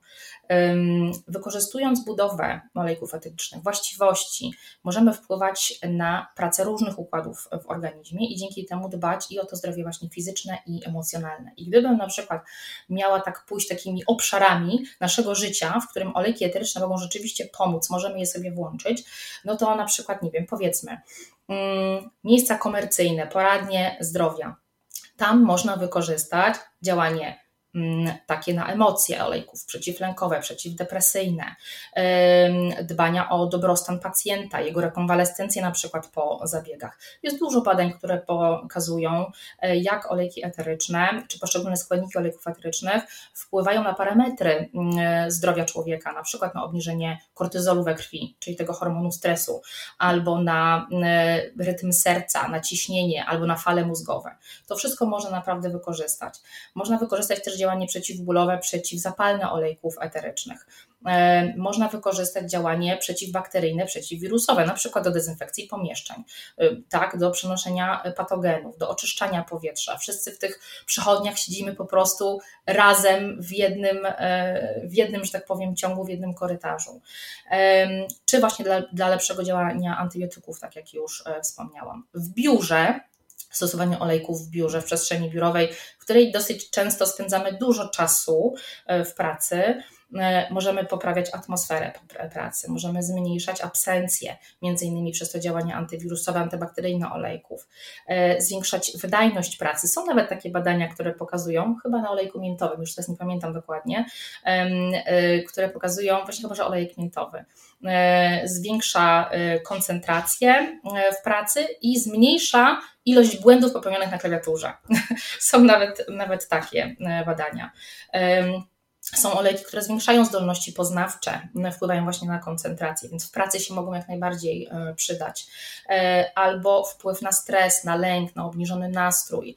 Wykorzystując budowę olejków etycznych, właściwości, możemy wpływać na pracę różnych układów w organizmie i dzięki temu dbać i o to zdrowie właśnie fizyczne i emocjonalne. I gdybym na przykład miała tak pójść takimi obszarami naszego życia, w którym olejki eteryczne mogą rzeczywiście pomóc, możemy je sobie włączyć, no to na przykład, nie wiem, powiedzmy, mm, miejsca komercyjne, poradnie zdrowia. Tam można wykorzystać działanie takie na emocje olejków przeciwlękowe, przeciwdepresyjne, dbania o dobrostan pacjenta, jego rekonwalescencję na przykład po zabiegach. Jest dużo badań, które pokazują, e, jak olejki eteryczne, czy poszczególne składniki olejków eterycznych wpływają na parametry mm, zdrowia człowieka, na przykład na obniżenie kortyzolu we krwi, czyli tego hormonu stresu, albo na mm, rytm serca, na ciśnienie, albo na fale mózgowe. To wszystko można naprawdę wykorzystać. Można wykorzystać też działanie przeciwbólowe, przeciwzapalne olejków eterycznych. E, można wykorzystać działanie przeciwbakteryjne, przeciwwirusowe, na przykład do dezynfekcji pomieszczeń, e, tak, do przenoszenia patogenów, do oczyszczania powietrza. Wszyscy w tych przychodniach siedzimy po prostu razem w jednym, e, w jednym że tak powiem, ciągu, w jednym korytarzu. Czy właśnie dla, dla lepszego działania antybiotyków, tak jak już wspomniałam. W biurze stosowanie olejków w biurze, w przestrzeni biurowej, w której dosyć często spędzamy dużo czasu e, w pracy. E, możemy poprawiać atmosferę pracy, możemy zmniejszać absencję, między innymi przez to działanie antywirusowe, antybakteryjne olejków, e, zwiększać wydajność pracy. Są nawet takie badania, które pokazują, chyba na olejku miętowym, już teraz nie pamiętam dokładnie, które pokazują, właśnie chyba, że olejek miętowy, zwiększa koncentrację w pracy i zmniejsza ilość błędów popełnionych na klawiaturze. Są nawet, nawet takie e, badania. Są olejki, które zwiększają zdolności poznawcze, wpływają właśnie na koncentrację, więc w pracy się mogą jak najbardziej e, przydać. E, albo wpływ na stres, na lęk, na obniżony nastrój.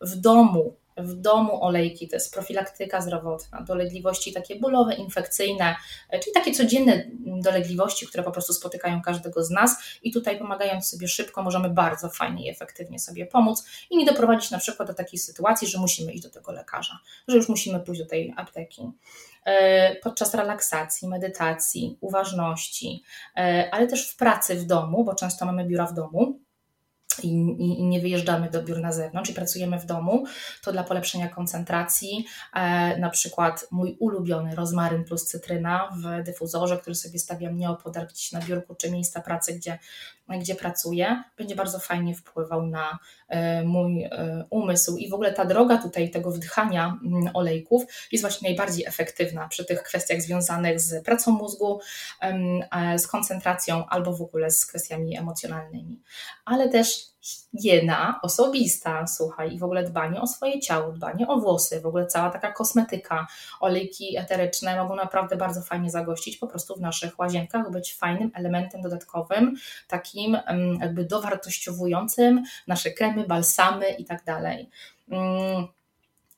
W domu w domu olejki, to jest profilaktyka zdrowotna, dolegliwości takie bólowe, infekcyjne, e, czyli takie codzienne dolegliwości, które po prostu spotykają każdego z nas i tutaj pomagając sobie szybko możemy bardzo fajnie i efektywnie sobie pomóc i nie doprowadzić na przykład do takiej sytuacji, że musimy iść do tego lekarza, że już musimy pójść do tej apteki. E, podczas relaksacji, medytacji, uważności, e, ale też w pracy w domu, bo często mamy biura w domu i, i, nie wyjeżdżamy do biur na zewnątrz i pracujemy w domu, to dla polepszenia koncentracji, e, na przykład mój ulubiony rozmaryn plus cytryna w dyfuzorze, który sobie stawiam nieopodal gdzieś na biurku czy miejsca pracy, gdzie gdzie pracuję, będzie bardzo fajnie wpływał na e, mój e, umysł. I w ogóle ta droga tutaj tego wdychania mm, olejków jest właśnie najbardziej efektywna przy tych kwestiach związanych z pracą mózgu, z koncentracją albo w ogóle z kwestiami emocjonalnymi. Ale też higiena osobista, słuchaj, i w ogóle dbanie o swoje ciało, dbanie o włosy, w ogóle cała taka kosmetyka, olejki eteryczne mogą naprawdę bardzo fajnie zagościć po prostu w naszych łazienkach, być fajnym elementem dodatkowym, takim jakby dowartościowującym nasze kremy, balsamy i tak dalej. Mm,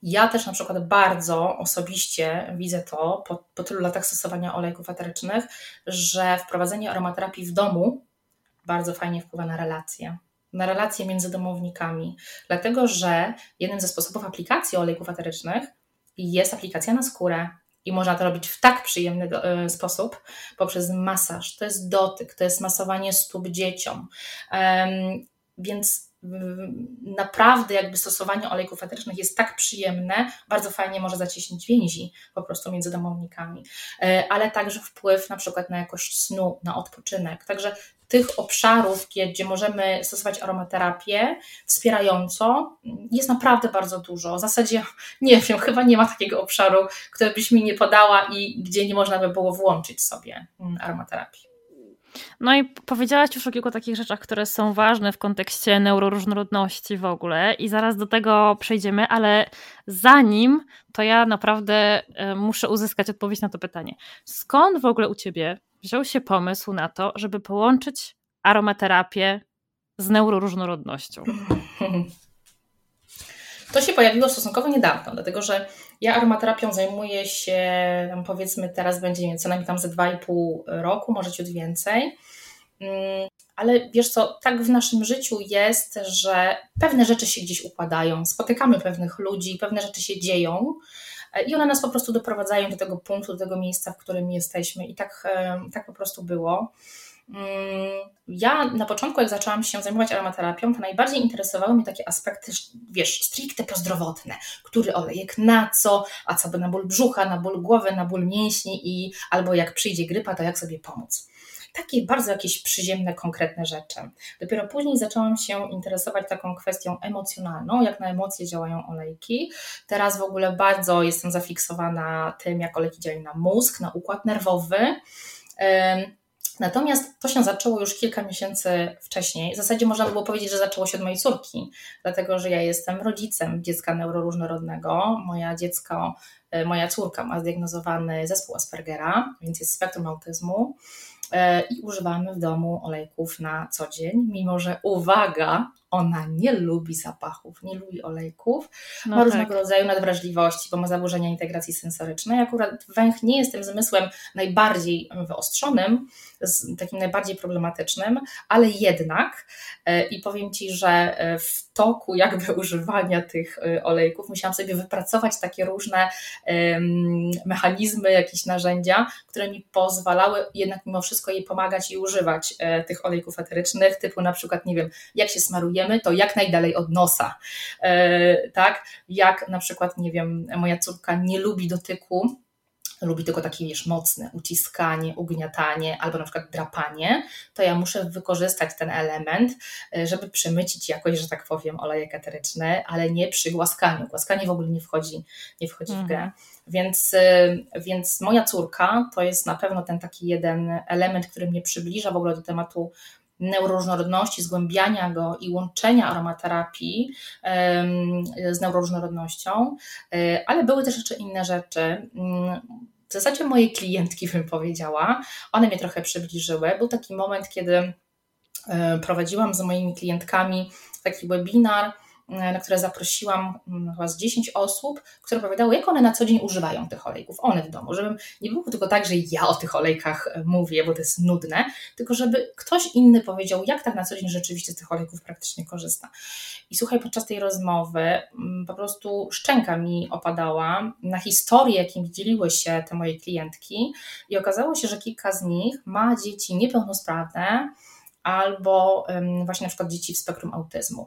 ja też na przykład bardzo osobiście widzę to po, po tylu latach stosowania olejków eterycznych, że wprowadzenie aromaterapii w domu bardzo fajnie wpływa na relacje na relacje między domownikami, dlatego że jednym ze sposobów aplikacji olejków eterycznych jest aplikacja na skórę. I można to robić w tak przyjemny do, y, sposób poprzez masaż. To jest dotyk, to jest masowanie stóp dzieciom. Więc naprawdę jakby stosowanie olejków eterycznych jest tak przyjemne, bardzo fajnie może zacieśnić więzi po prostu między domownikami, e, ale także wpływ na przykład na jakość snu, na odpoczynek. Także tych obszarów, gdzie możemy stosować aromaterapię wspierająco, jest naprawdę bardzo dużo. W zasadzie nie wiem, chyba nie ma takiego obszaru, który byś mi nie podała i gdzie nie można by było włączyć sobie mm, aromaterapii. No i powiedziałaś już o kilku takich rzeczach, które są ważne w kontekście neuroróżnorodności w ogóle i zaraz do tego przejdziemy, ale zanim, to ja naprawdę e, muszę uzyskać odpowiedź na to pytanie. Skąd w ogóle u Ciebie wziął się pomysł na to, żeby połączyć aromaterapię z neuroróżnorodnością? To się pojawiło stosunkowo niedawno, dlatego że ja aromaterapią zajmuję się, tam powiedzmy teraz będzie co najmniej tam ze 2,5 roku, może ciut więcej. Mm, ale wiesz co, tak w naszym życiu jest, że pewne rzeczy się gdzieś układają, spotykamy pewnych ludzi, pewne rzeczy się dzieją i one nas po prostu doprowadzają do tego punktu, do tego miejsca, w którym jesteśmy. I tak, e, tak po prostu było. Mm, ja na początku, jak zaczęłam się zajmować aromaterapią, to najbardziej interesowały mnie takie aspekty, wiesz, stricte prozdrowotne. Który olejek na co, a co by na ból brzucha, na ból głowy, na ból mięśni i albo jak przyjdzie grypa, to jak sobie pomóc. Takie bardzo jakieś przyziemne, konkretne rzeczy. Dopiero później zaczęłam się interesować taką kwestią emocjonalną, jak na emocje działają olejki. Teraz w ogóle bardzo jestem zafiksowana tym, jak olejki działają na mózg, na układ nerwowy Natomiast to się zaczęło już kilka miesięcy wcześniej. W zasadzie można by było powiedzieć, że zaczęło się od mojej córki, dlatego że ja jestem rodzicem dziecka neuroróżnorodnego. Moja dziecko, e, moja córka ma zdiagnozowany zespół Aspergera, więc jest spektrum autyzmu. E, i używamy w domu olejków na co dzień, mimo że uwaga, ona nie lubi zapachów, nie lubi olejków, no ma tak. różnego rodzaju nadwrażliwości, bo ma zaburzenia integracji sensorycznej. Akurat węch nie jest tym zmysłem najbardziej wyostrzonym, takim najbardziej problematycznym, ale jednak e, i powiem Ci, że e, w toku jakby używania tych olejków musiałam sobie wypracować takie różne mechanizmy, jakieś narzędzia, które mi pozwalały jednak mimo wszystko jej pomagać i używać e, tych olejków eterycznych, typu na przykład, nie wiem, jak się to jak najdalej od nosa, e, tak? Jak na przykład, nie wiem, moja córka nie lubi dotyku, lubi tylko takie, wiesz, mocne uciskanie, ugniatanie albo na przykład drapanie, to ja muszę wykorzystać ten element, e, żeby przemycić jakoś, że tak powiem, olejek eteryczny, ale nie przy głaskaniu. Głaskanie w ogóle nie wchodzi, nie wchodzi w grę. Mhm. Więc, e, więc moja córka to jest na pewno ten taki jeden element, który mnie przybliża w ogóle do tematu neuroróżnorodności, zgłębiania go i łączenia aromaterapii z neuroróżnorodnością, e, ale były też jeszcze inne rzeczy. Mm, w zasadzie moje klientki bym powiedziała, one mnie trochę przybliżyły. Był taki moment, kiedy e, prowadziłam z moimi klientkami taki webinar, na które zaprosiłam mm, chyba z 10 osób, które opowiadały, jak one na co dzień używają tych olejków, one w domu, żeby nie było tylko tak, że ja o tych olejkach e, mówię, bo to jest nudne, tylko żeby ktoś inny powiedział, jak tak na co dzień rzeczywiście z tych olejków praktycznie korzysta. I słuchaj, podczas tej rozmowy mm, po prostu szczęka mi opadała na historię, jakim dzieliły się te moje klientki i okazało się, że kilka z nich ma dzieci niepełnosprawne, albo właśnie na przykład dzieci w spektrum autyzmu.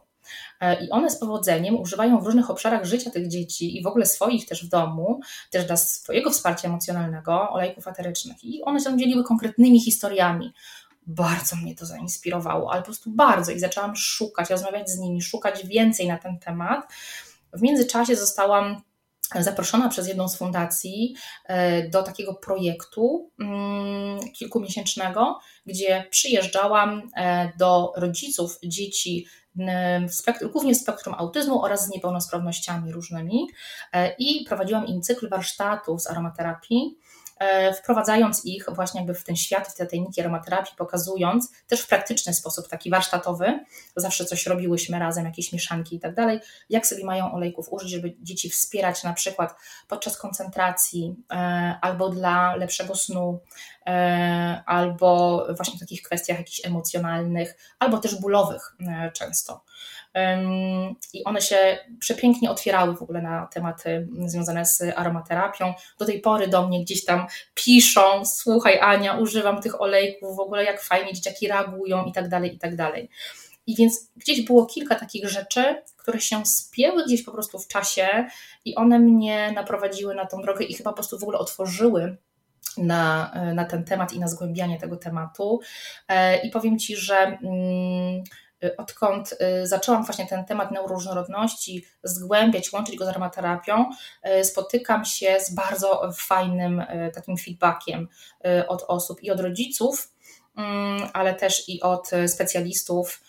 E, I one z powodzeniem używają w różnych obszarach życia tych dzieci i w ogóle swoich też w domu, też dla swojego wsparcia emocjonalnego olejków eterycznych. I one się dzieliły konkretnymi historiami. Bardzo mnie to zainspirowało, ale po prostu bardzo. I zaczęłam szukać, rozmawiać z nimi, szukać więcej na ten temat. W międzyczasie zostałam zaproszona przez jedną z fundacji e, do takiego projektu mm, kilkumiesięcznego, gdzie przyjeżdżałam e, do rodziców dzieci w spektrum, głównie w spektrum autyzmu oraz z niepełnosprawnościami różnymi i prowadziłam im cykl warsztatów z aromaterapii. E, wprowadzając ich właśnie jakby w ten świat, w te tajniki aromaterapii, pokazując też w praktyczny sposób, taki warsztatowy, zawsze coś robiłyśmy razem, jakieś mieszanki i tak dalej, jak sobie mają olejków użyć, żeby dzieci wspierać na przykład podczas koncentracji e, albo dla lepszego snu, e, albo właśnie w takich kwestiach jakichś emocjonalnych, albo też bólowych często. I one się przepięknie otwierały w ogóle na tematy związane z aromaterapią. Do tej pory do mnie gdzieś tam piszą: Słuchaj, Ania, używam tych olejków, w ogóle jak fajnie dzieciaki reagują, i tak dalej, i tak dalej. I więc gdzieś było kilka takich rzeczy, które się spięły gdzieś po prostu w czasie i one mnie naprowadziły na tą drogę i chyba po prostu w ogóle otworzyły na, na ten temat i na zgłębianie tego tematu. E, I powiem Ci, że. Y, odkąd y, zaczęłam właśnie ten temat neuroróżnorodności zgłębiać, łączyć go z aromaterapią, y, spotykam się z bardzo fajnym takim feedbackiem od osób i od rodziców, mm, ale też i od specjalistów,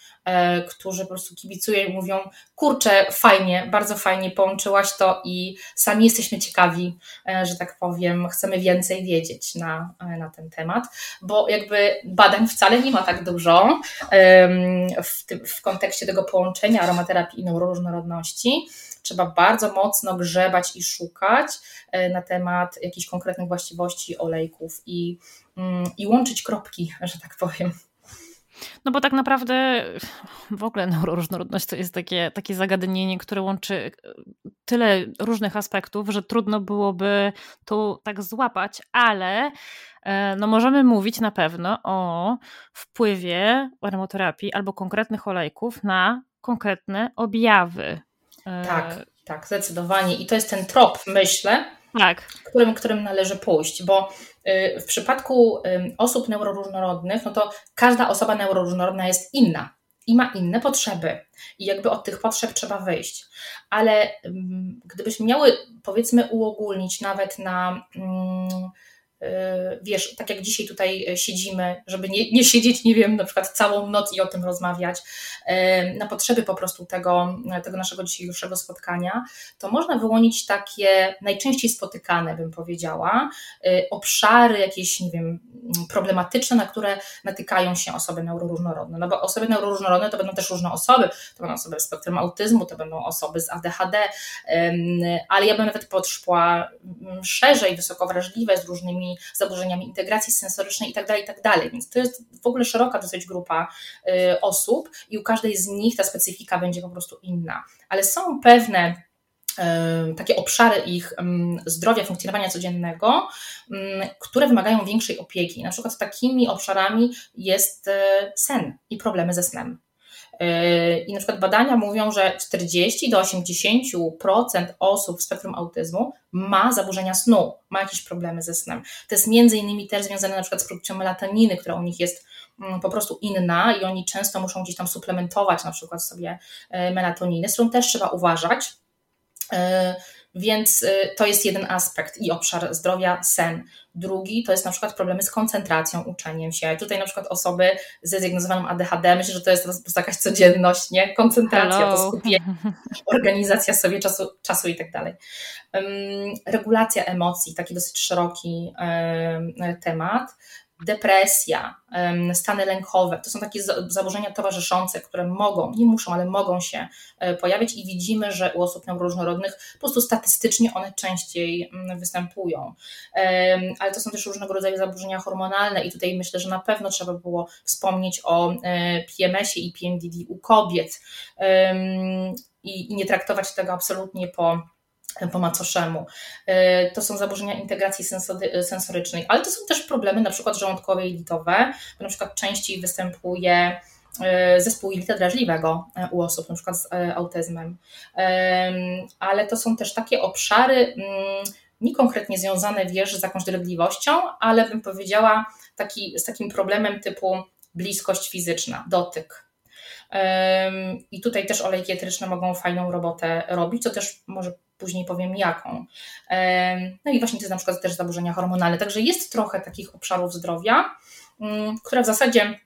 którzy po prostu kibicują i mówią: Kurczę, fajnie, bardzo fajnie połączyłaś to i sami jesteśmy ciekawi, e, że tak powiem, chcemy więcej wiedzieć na, e, na ten temat, bo jakby badań wcale nie ma tak dużo w, tym, w kontekście tego połączenia aromaterapii i neuroróżnorodności trzeba bardzo mocno grzebać i szukać na temat jakichś konkretnych właściwości olejków i, mm, i łączyć kropki, że tak powiem. No bo tak naprawdę w ogóle neuroróżnorodność to jest takie, takie zagadnienie, które łączy e, tyle różnych aspektów, że trudno byłoby to tak złapać, ale e, no możemy mówić na pewno o wpływie aromaterapii albo konkretnych olejków na konkretne objawy. E, tak, tak, zdecydowanie. I to jest ten trop, myślę, tak. którym, którym należy pójść, bo y, w przypadku osób neuroróżnorodnych, no to każda osoba neuroróżnorodna jest inna i ma inne potrzeby. I jakby od tych potrzeb trzeba wyjść. Ale gdybyśmy miały, powiedzmy, uogólnić nawet na Y, wiesz, tak jak dzisiaj tutaj y, siedzimy, żeby nie, nie siedzieć, nie wiem, na przykład całą noc i o tym rozmawiać, y, na potrzeby po prostu tego, tego naszego dzisiejszego spotkania, to można wyłonić takie najczęściej spotykane, bym powiedziała, obszary jakieś, nie wiem, problematyczne, na które natykają się osoby neuroróżnorodne. No bo osoby neuroróżnorodne to będą też różne osoby, to będą osoby z spektrum autyzmu, to będą osoby z ADHD, ale ja bym nawet podszła mm, szerzej, wysoko wrażliwe, z różnymi zaburzeniami integracji sensorycznej itd., tak itd. Tak Więc to jest w ogóle szeroka dosyć grupa y, osób i u każdej z nich ta specyfika będzie po prostu inna. Ale są pewne y, takie obszary ich zdrowia, funkcjonowania codziennego, które wymagają większej opieki. Na przykład takimi obszarami jest y, sen i problemy ze snem. I na przykład badania mówią, że 40 do 80% osób w spektrum autyzmu ma zaburzenia snu, ma jakieś problemy ze snem. To jest między innymi też związane na przykład z produkcją melatoniny, która u nich jest mm, po prostu inna i oni często muszą gdzieś tam suplementować na przykład sobie e, melatoniny, z którą też trzeba uważać. Więc y, to jest jeden aspekt i obszar zdrowia, sen. Drugi to jest na przykład problemy z koncentracją, uczeniem się. Tutaj na przykład osoby ze zdiagnozowanym ADHD, myślę, że to jest po prostu jakaś codzienność, nie? Koncentracja, Hello. to skupienie, organizacja sobie czasu, czasu i tak dalej. Regulacja emocji, taki dosyć szeroki temat depresja, stany lękowe, to są takie zaburzenia towarzyszące, które mogą, nie muszą, ale mogą się e, pojawić i widzimy, że u osób neuroróżnorodnych po prostu statystycznie one częściej mm, występują. Ale to są też różnego rodzaju zaburzenia hormonalne i tutaj myślę, że na pewno trzeba było wspomnieć o e, PMS-ie i PMDD u kobiet i nie traktować tego absolutnie po po macoszemu. E, to są zaburzenia integracji sensorycznej, ale to są też problemy na przykład żołądkowe i litowe, bo na przykład częściej występuje e, zespół jelita drażliwego e, u osób na przykład z autyzmem. Ale to są też takie obszary mm, nie konkretnie związane, wiesz, z jakąś dolegliwością, ale bym powiedziała taki, z takim problemem typu bliskość fizyczna, dotyk, I tutaj też olejki eteryczne mogą fajną robotę robić, co też może później powiem jaką. No i właśnie to jest na przykład też zaburzenia hormonalne. Także jest trochę takich obszarów zdrowia, mm, które w zasadzie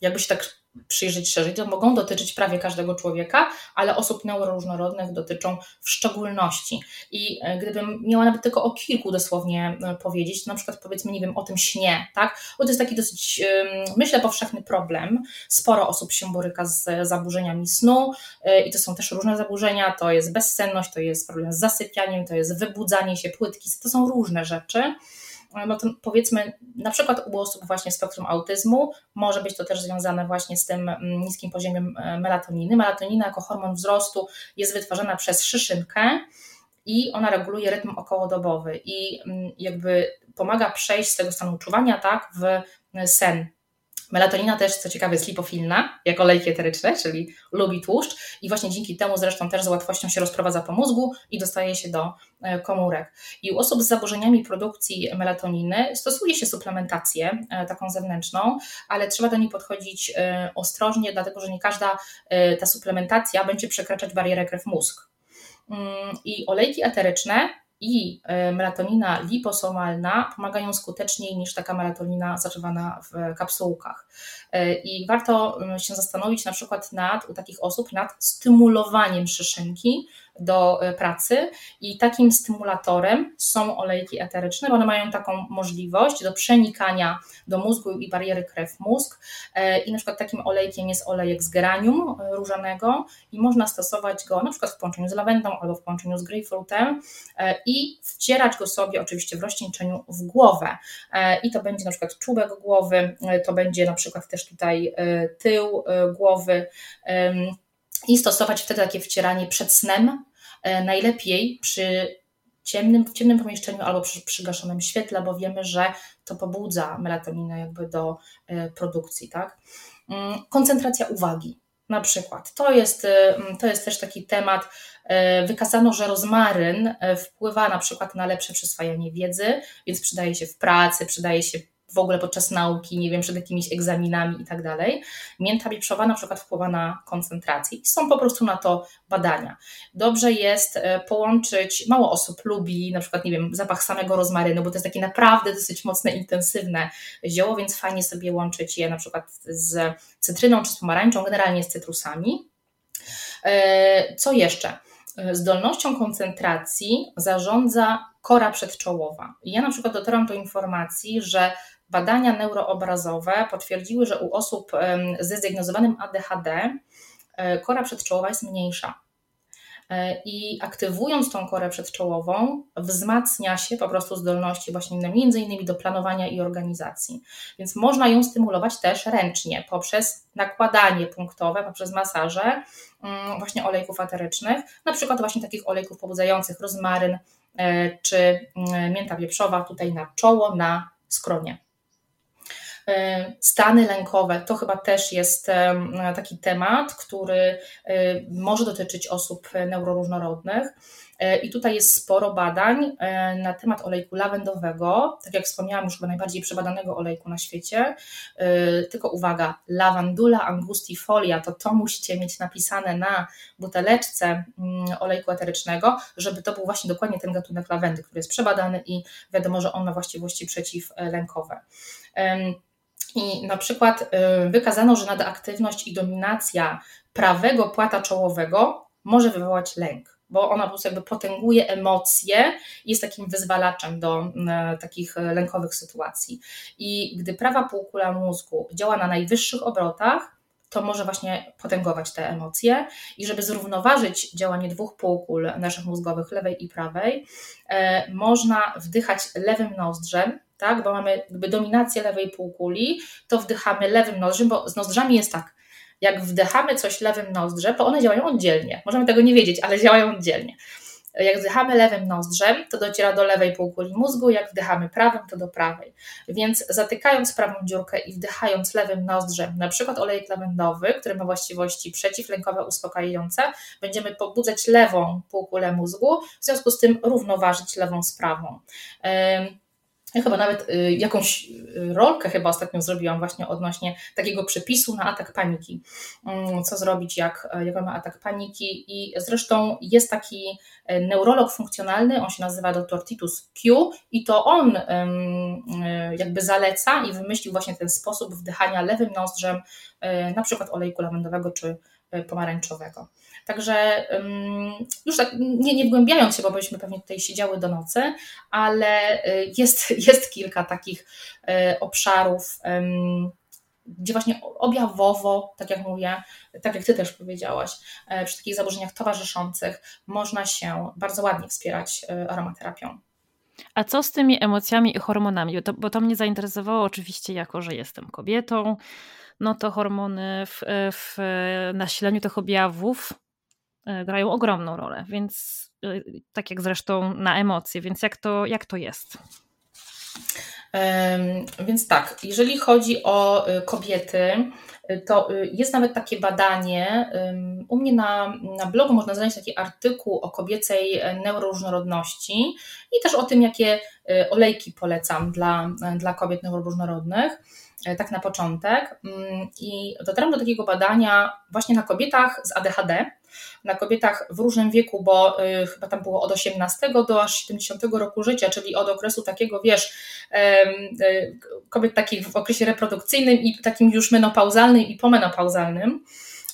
jakby się tak przyjrzeć szerzej, to mogą dotyczyć prawie każdego człowieka, ale osób neuroróżnorodnych dotyczą w szczególności. I e, gdybym miała nawet tylko o kilku dosłownie e, powiedzieć, to na przykład powiedzmy, nie wiem, o tym śnie, tak? Bo to jest taki dosyć, myślę, powszechny problem. Sporo osób się boryka z zaburzeniami snu e, i to są też różne zaburzenia, to jest bezsenność, to jest problem z zasypianiem, to jest wybudzanie się, płytki, to są różne rzeczy no to powiedzmy na przykład u osób właśnie spektrum autyzmu może być to też związane właśnie z tym mm, niskim poziomem e, melatoniny. Melatonina jako hormon wzrostu jest wytwarzana przez szyszynkę i ona reguluje rytm okołodobowy i mm, jakby pomaga przejść z tego stanu czuwania tak w e, sen Melatonina też, co ciekawe, jest lipofilna, jak olejki eteryczne, czyli lubi tłuszcz i właśnie dzięki temu zresztą też z łatwością się rozprowadza po mózgu i dostaje się do e, komórek. I u osób z zaburzeniami produkcji melatoniny stosuje się suplementację e, taką zewnętrzną, ale trzeba do niej podchodzić e, ostrożnie, dlatego że nie każda ta suplementacja będzie przekraczać barierę krew-mózg. Mm, I olejki eteryczne i e, melatonina liposomalna pomagają skuteczniej niż taka melatonina zażywana w kapsułkach. E, I warto się zastanowić na przykład nad, u takich osób nad stymulowaniem szyszynki, do e, pracy i takim stymulatorem są olejki eteryczne, bo one mają taką możliwość do przenikania do mózgu i bariery krew-mózg e, i na przykład takim olejkiem jest olejek z geranium e, różanego i można stosować go na przykład w połączeniu z lawendą albo w połączeniu z grapefruitem i wcierać go sobie oczywiście w rozcieńczeniu w głowę i to będzie na przykład czubek głowy, to będzie na przykład też tutaj tył głowy i stosować wtedy takie wcieranie przed snem, najlepiej przy ciemnym, w ciemnym pomieszczeniu albo przy przygaszonym świetle, bo wiemy, że to pobudza melatoninę jakby do e, produkcji, tak? Mm, koncentracja uwagi. Na przykład. To jest, e, to jest też taki temat. Wykazano, że rozmaryn wpływa na przykład na lepsze przyswajanie wiedzy, więc przydaje się w pracy, przydaje się w ogóle podczas nauki, nie wiem, przed jakimiś egzaminami i tak dalej. Mięta wieprzowa na przykład wpływa na koncentrację są po prostu na to badania. Dobrze jest e, połączyć, mało osób lubi na przykład, nie wiem, zapach samego rozmarynu, bo to jest takie naprawdę dosyć mocne, intensywne zioło, więc fajnie sobie łączyć je na przykład z cytryną czy z pomarańczą, generalnie z cytrusami. E, co jeszcze? E, zdolnością koncentracji zarządza kora przedczołowa. Ja na przykład dotarłam do informacji, że Badania neuroobrazowe potwierdziły, że u osób ze zdiagnozowanym ADHD e, kora przedczołowa jest mniejsza. E, I aktywując tą korę przedczołową, wzmacnia się po prostu zdolności właśnie między innymi do planowania i organizacji. Więc można ją stymulować też ręcznie poprzez nakładanie punktowe, poprzez masaże mm, właśnie olejków aterycznych, na przykład właśnie takich olejków pobudzających rozmaryn e, czy mm, mięta wieprzowa tutaj na czoło, na skronie. E, stany lękowe to chyba też jest e, taki temat, który e, może dotyczyć osób neuroróżnorodnych. I tutaj jest sporo badań na temat olejku lawendowego, tak jak wspomniałam, już chyba najbardziej przebadanego olejku na świecie. Tylko uwaga, lawandula angustifolia, to to musicie mieć napisane na buteleczce mm, olejku eterycznego, żeby to był właśnie dokładnie ten gatunek lawendy, który jest przebadany i wiadomo, że on ma właściwości przeciwlękowe. I na przykład y, wykazano, że nadaktywność i dominacja prawego płata czołowego może wywołać lęk, bo ona po prostu jakby potęguje emocje i jest takim wyzwalaczem do y, takich lękowych sytuacji. I gdy prawa półkula mózgu działa na najwyższych obrotach, to może właśnie potęgować te emocje i żeby zrównoważyć działanie dwóch półkul naszych mózgowych, lewej i prawej, można wdychać lewym nozdrzem, tak, bo mamy jakby dominację lewej półkuli, to wdychamy lewym nozdrzem, bo z nozdrzami jest tak, jak wdychamy coś lewym nozdrzem, to one działają oddzielnie. Możemy tego nie wiedzieć, ale działają oddzielnie. Jak wdychamy lewym nozdrzem, to dociera do lewej półkuli mózgu, jak wdychamy prawym, to do prawej. Więc zatykając prawą dziurkę i wdychając lewym nozdrzem, na przykład olejek lawendowy, który ma właściwości przeciwlękowe, uspokajające, będziemy pobudzać lewą półkulę mózgu, w związku z tym równoważyć lewą z prawą. Ja chyba nawet y, jakąś y, rolkę chyba ostatnio zrobiłam właśnie odnośnie takiego przepisu na atak paniki. Mm, co zrobić, jak, jak mamy atak paniki i zresztą jest taki e, neurolog funkcjonalny, on się nazywa dr Titus Q i to on jakby zaleca i wymyślił właśnie ten sposób wdychania lewym nozdrzem na przykład olejku lawendowego czy pomarańczowego. Także już tak nie, nie wgłębiając się, bo byśmy pewnie tutaj siedziały do nocy, ale y, jest, jest kilka takich y, obszarów, gdzie właśnie objawowo, tak jak mówię, tak jak Ty też powiedziałaś, e, przy takich zaburzeniach towarzyszących można się bardzo ładnie wspierać y, aromaterapią. A co z tymi emocjami i hormonami? Bo to, bo to mnie zainteresowało oczywiście jako, że jestem kobietą, no to hormony w, w nasileniu tych objawów E, grają ogromną rolę, więc e, tak jak zresztą na emocje, więc jak to, jak to jest? Więc tak, jeżeli chodzi o e, kobiety, to jest nawet takie badanie. U mnie na, na blogu można znaleźć taki artykuł o kobiecej neuroróżnorodności i też o tym, jakie olejki polecam dla, dla kobiet neuroróżnorodnych. Tak na początek. Mm, I dotarłam do takiego badania właśnie na kobietach z ADHD, na kobietach w różnym wieku, bo y, chyba tam było od 18 do aż 70 roku życia, czyli od okresu takiego, wiesz, y, kobiet takich w okresie reprodukcyjnym i takim już menopauzalnym i pomenopauzalnym.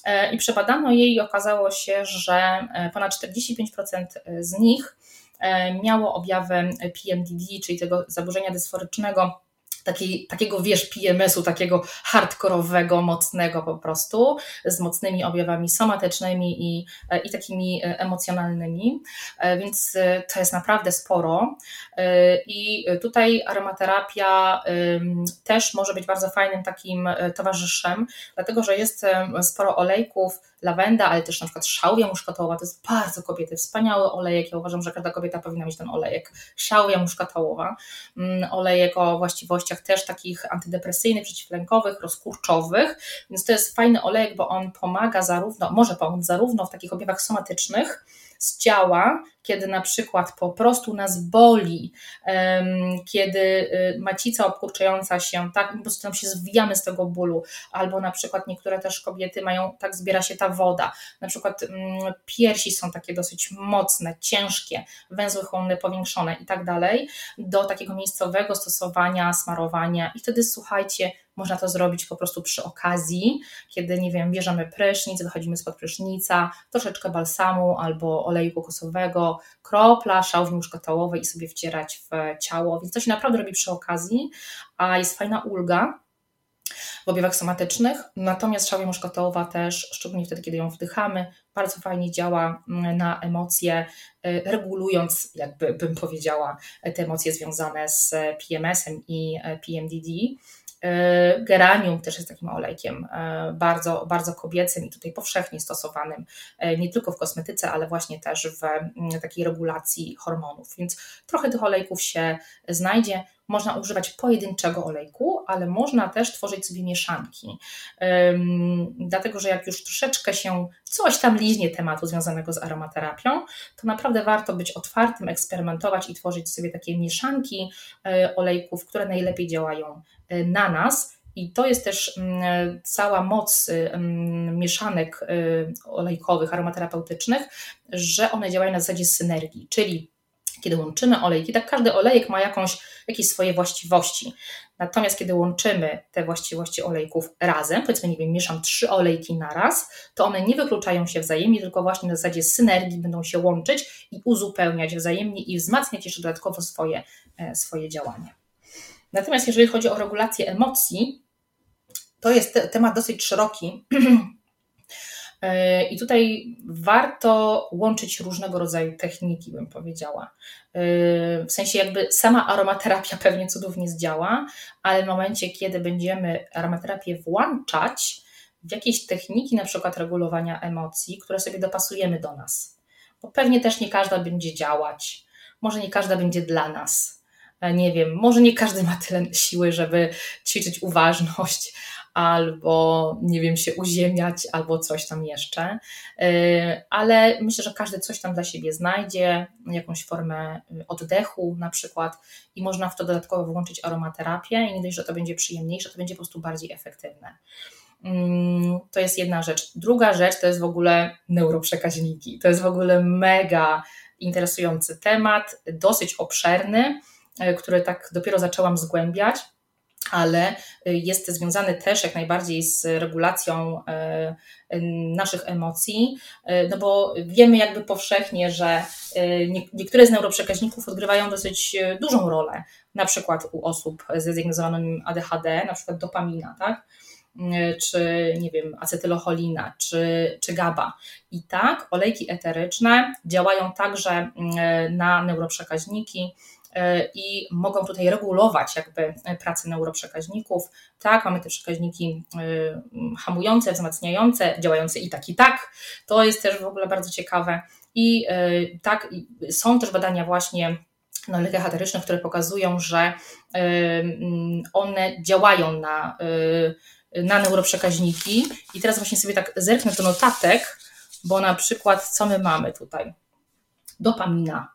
E, I przebadano jej i okazało się, że e, ponad 45% z nich e, miało objawy PMDD, czyli tego zaburzenia dysforycznego takiej, takiego, wiesz, PMS-u, takiego hardkorowego, mocnego po prostu, z mocnymi objawami somatycznymi i, e, i takimi e, emocjonalnymi, e, więc to jest naprawdę sporo. I tutaj aromaterapia też może być bardzo fajnym takim towarzyszem, dlatego że jest sporo olejków, lawenda, ale też na przykład szałwia muszkatołowa, to jest bardzo kobiety, wspaniały olejek, ja uważam, że każda kobieta powinna mieć ten olejek, szałwia muszkatołowa, mm, olejek o właściwościach też takich antydepresyjnych, przeciwlękowych, rozkurczowych, więc to jest fajny olejek, bo on pomaga zarówno, może pomóc zarówno w takich objawach somatycznych, z ciała, kiedy na przykład po prostu nas boli, kiedy y, macica obkurczająca się, tak, po prostu tam się zwijamy z tego bólu, albo na przykład niektóre też kobiety mają, tak zbiera się ta woda, na przykład mm, piersi są takie dosyć mocne, ciężkie, węzły chłonne powiększone i tak dalej, do takiego miejscowego stosowania, smarowania i wtedy słuchajcie, można to zrobić po prostu przy okazji, kiedy, nie wiem, bierzemy prysznic, wychodzimy spod prysznica, troszeczkę balsamu albo oleju kokosowego, kropla szałwi muszkatołowej i sobie wcierać w ciało, więc to się naprawdę robi przy okazji, a jest fajna ulga, w objawach somatycznych. Natomiast szałwia muszkatołowa też, szczególnie wtedy, kiedy ją wdychamy, bardzo fajnie działa mm, na emocje, y, regulując, jakby bym powiedziała, te emocje związane z PMS-em i PMDD. E, geranium też jest takim olejkiem e, bardzo, bardzo kobiecym i tutaj powszechnie stosowanym e, nie tylko w kosmetyce, ale właśnie też w mm, takiej regulacji hormonów. Więc trochę tych olejków się znajdzie. Można używać pojedynczego olejku, ale można też tworzyć sobie mieszanki. Dlatego, że jak już troszeczkę się coś tam liźnie tematu związanego z aromaterapią, to naprawdę warto być otwartym, eksperymentować i tworzyć sobie takie mieszanki olejków, które najlepiej działają Y, na nas. I to jest też mm, cała moc y, mm, mieszanek y, olejkowych, aromaterapeutycznych, że one działają na zasadzie synergii, czyli kiedy łączymy olejki, tak każdy olejek ma jakąś, jakieś swoje właściwości. Natomiast kiedy łączymy te właściwości olejków razem, powiedzmy, nie wiem, mieszam trzy olejki na raz, to one nie wykluczają się wzajemnie, tylko właśnie na zasadzie synergii będą się łączyć i uzupełniać wzajemnie i wzmacniać jeszcze dodatkowo swoje, e, swoje działanie. Natomiast jeżeli chodzi o regulację emocji, to jest temat dosyć szeroki. I tutaj warto łączyć różnego rodzaju techniki, bym powiedziała. W sensie, jakby sama aromaterapia pewnie cudownie zdziała, ale w momencie, kiedy będziemy aromaterapię włączać w jakieś techniki, na przykład regulowania emocji, które sobie dopasujemy do nas, bo pewnie też nie każda będzie działać, może nie każda będzie dla nas. Nie wiem, może nie każdy ma tyle siły, żeby ćwiczyć uważność, albo nie wiem, się uziemiać, albo coś tam jeszcze. Ale myślę, że każdy coś tam dla siebie znajdzie, jakąś formę oddechu na przykład i można w to dodatkowo włączyć aromaterapię i nie dość, że to będzie przyjemniejsze, to będzie po prostu bardziej efektywne. Mm, to jest jedna rzecz. Druga rzecz to jest w ogóle neuroprzekaźniki. To jest w ogóle mega interesujący temat, dosyć obszerny, e, który tak dopiero zaczęłam zgłębiać, ale e, jest związany też jak najbardziej z regulacją e, naszych emocji, no bo wiemy jakby powszechnie, że niektóre z neuroprzekaźników odgrywają dosyć dużą rolę, na przykład u osób ze zdiagnozowanym ADHD, na przykład dopamina, tak? czy nie wiem, acetylocholina, czy, czy GABA. I tak olejki eteryczne działają także na neuroprzekaźniki i mogą tutaj regulować jakby pracę neuroprzekaźników. Tak, mamy te przekaźniki e, hamujące, wzmacniające, działające i tak, i tak. To jest też w ogóle bardzo ciekawe. I e, tak, są też badania właśnie na olejkach eterycznych, które pokazują, że one działają na na neuroprzekaźniki. I teraz właśnie sobie tak zerknę do notatek, bo na przykład co my mamy tutaj? Dopamina.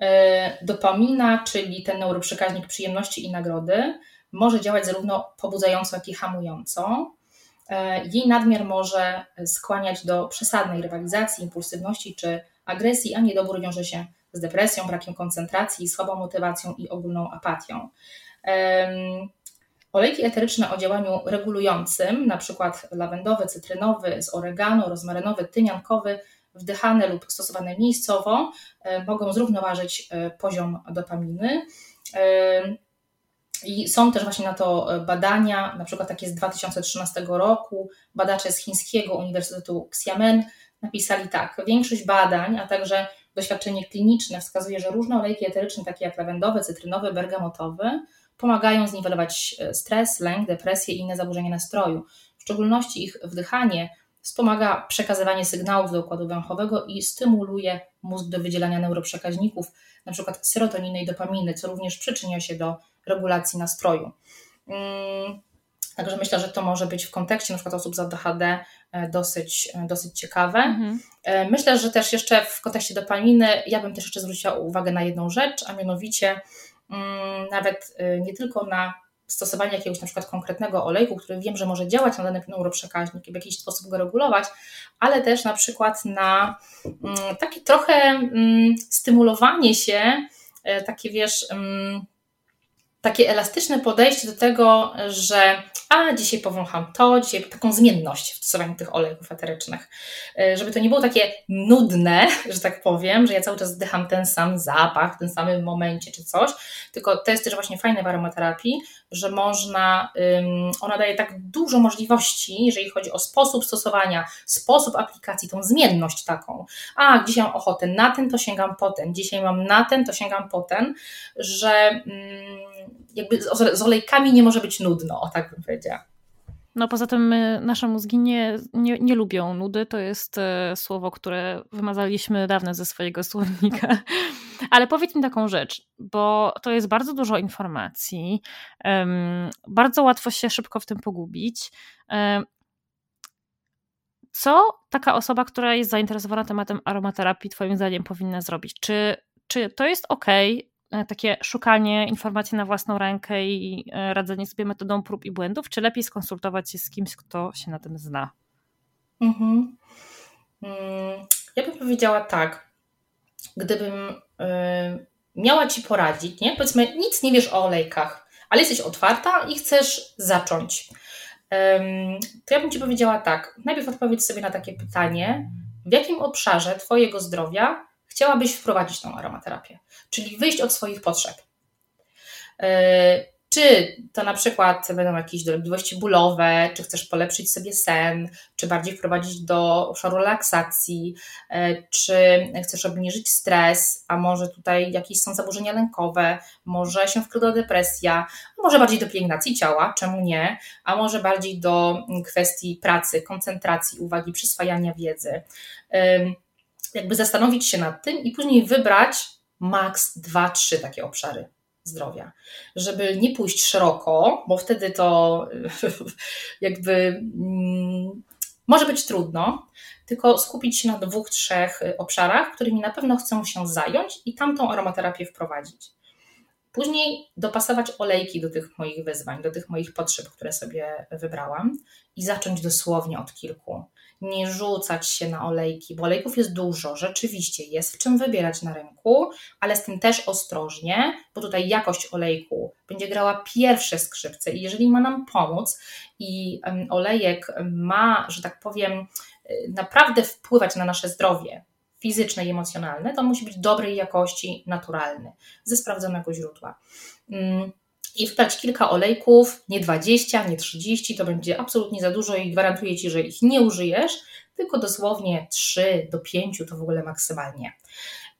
E, dopamina, czyli ten neuroprzekaźnik przyjemności i nagrody, może działać zarówno pobudzająco, jak i hamująco. E, jej nadmiar może skłaniać do przesadnej rywalizacji, impulsywności czy agresji, a niedobór wiąże się z depresją, brakiem koncentracji, słabą motywacją i ogólną apatią. Olejki eteryczne o działaniu regulującym, przykład lawendowy, cytrynowy, z oregano, rozmarynowy, tymiankowy, wdychane lub stosowane miejscowo, e, mogą zrównoważyć e, poziom dopaminy. E, I są też właśnie na to badania, na przykład takie z 2013 roku. Badacze z chińskiego Uniwersytetu Xiamen napisali tak: Większość badań, a także doświadczenie kliniczne wskazuje, że różne olejki eteryczne, takie jak lawendowy, cytrynowy, bergamotowy, pomagają zniwelować stres, lęk, depresję i inne zaburzenia nastroju. W szczególności ich wdychanie wspomaga przekazywanie sygnałów do układu węchowego i stymuluje mózg do wydzielania neuroprzekaźników, np. serotoniny i dopaminy, co również przyczynia się do regulacji nastroju. Mm, także myślę, że to może być w kontekście np. osób z ADHD e, dosyć, e, dosyć ciekawe. Mhm. Myślę, że też jeszcze w kontekście dopaminy ja bym też jeszcze zwróciła uwagę na jedną rzecz, a mianowicie Mm, nawet nie tylko na stosowanie jakiegoś na przykład konkretnego olejku, który wiem, że może działać na dany neuroprzekaźnik i w jakiś sposób go regulować, ale też na przykład na mm, takie trochę mm, stymulowanie się, y, takie wiesz, takie elastyczne podejście do tego, że a dzisiaj powącham to, dzisiaj taką zmienność w stosowaniu tych olejków eterycznych. E, żeby to nie było takie nudne, że tak powiem, że ja cały czas zdycham ten sam zapach w tym samym momencie czy coś, tylko to jest też właśnie fajne w aromaterapii, że można, ona daje tak dużo możliwości, jeżeli chodzi o sposób stosowania, sposób aplikacji, tą zmienność taką. A, dzisiaj mam ochotę na ten, to sięgam po ten, dzisiaj mam na ten, to sięgam po ten, że jakby z olejkami nie może być nudno, o tak bym powiedziała. No poza tym nasze mózgi nie, nie, nie lubią nudy, to jest e, słowo, które wymazaliśmy dawno ze swojego słownika. Ale powiedz mi taką rzecz, bo to jest bardzo dużo informacji, um, bardzo łatwo się szybko w tym pogubić. Um, co taka osoba, która jest zainteresowana tematem aromaterapii, Twoim zdaniem powinna zrobić? Czy, czy to jest ok, takie szukanie informacji na własną rękę i e, radzenie sobie metodą prób i błędów, czy lepiej skonsultować się z kimś, kto się na tym zna? Mhm. Mm, ja bym powiedziała tak. Gdybym e, miała ci poradzić, nie? Powiedzmy, nic nie wiesz o olejkach, ale jesteś otwarta i chcesz zacząć. To ja bym ci powiedziała tak. Najpierw odpowiedz sobie na takie pytanie, w jakim obszarze Twojego zdrowia chciałabyś wprowadzić tą aromaterapię, czyli wyjść od swoich potrzeb. E, czy to na przykład będą jakieś dolegliwości bólowe, czy chcesz polepszyć sobie sen, czy bardziej wprowadzić do obszaru relaksacji, e, czy chcesz obniżyć stres, a może tutaj jakieś są zaburzenia lękowe, może się wkryła depresja, może bardziej do pielęgnacji ciała, czemu nie, a może bardziej do kwestii pracy, koncentracji, uwagi, przyswajania wiedzy jakby zastanowić się nad tym i później wybrać maks 2-3 takie obszary zdrowia. Żeby nie pójść szeroko, bo wtedy to jakby mm, może być trudno, tylko skupić się na dwóch, trzech obszarach, którymi na pewno chcę się zająć i tamtą aromaterapię wprowadzić. Później dopasować olejki do tych moich wyzwań, do tych moich potrzeb, które sobie wybrałam i zacząć dosłownie od kilku. Nie rzucać się na olejki, bo olejków jest dużo, rzeczywiście jest w czym wybierać na rynku, ale z tym też ostrożnie, bo tutaj jakość olejku będzie grała pierwsze skrzypce i jeżeli ma nam pomóc i olejek ma, że tak powiem, y, naprawdę wpływać na nasze zdrowie, fizyczne i emocjonalne, to musi być dobrej jakości, naturalny, ze sprawdzonego źródła. I wybrać kilka olejków, nie 20, nie 30, to będzie absolutnie za dużo i gwarantuję Ci, że ich nie użyjesz, tylko dosłownie 3 do 5 to w ogóle maksymalnie.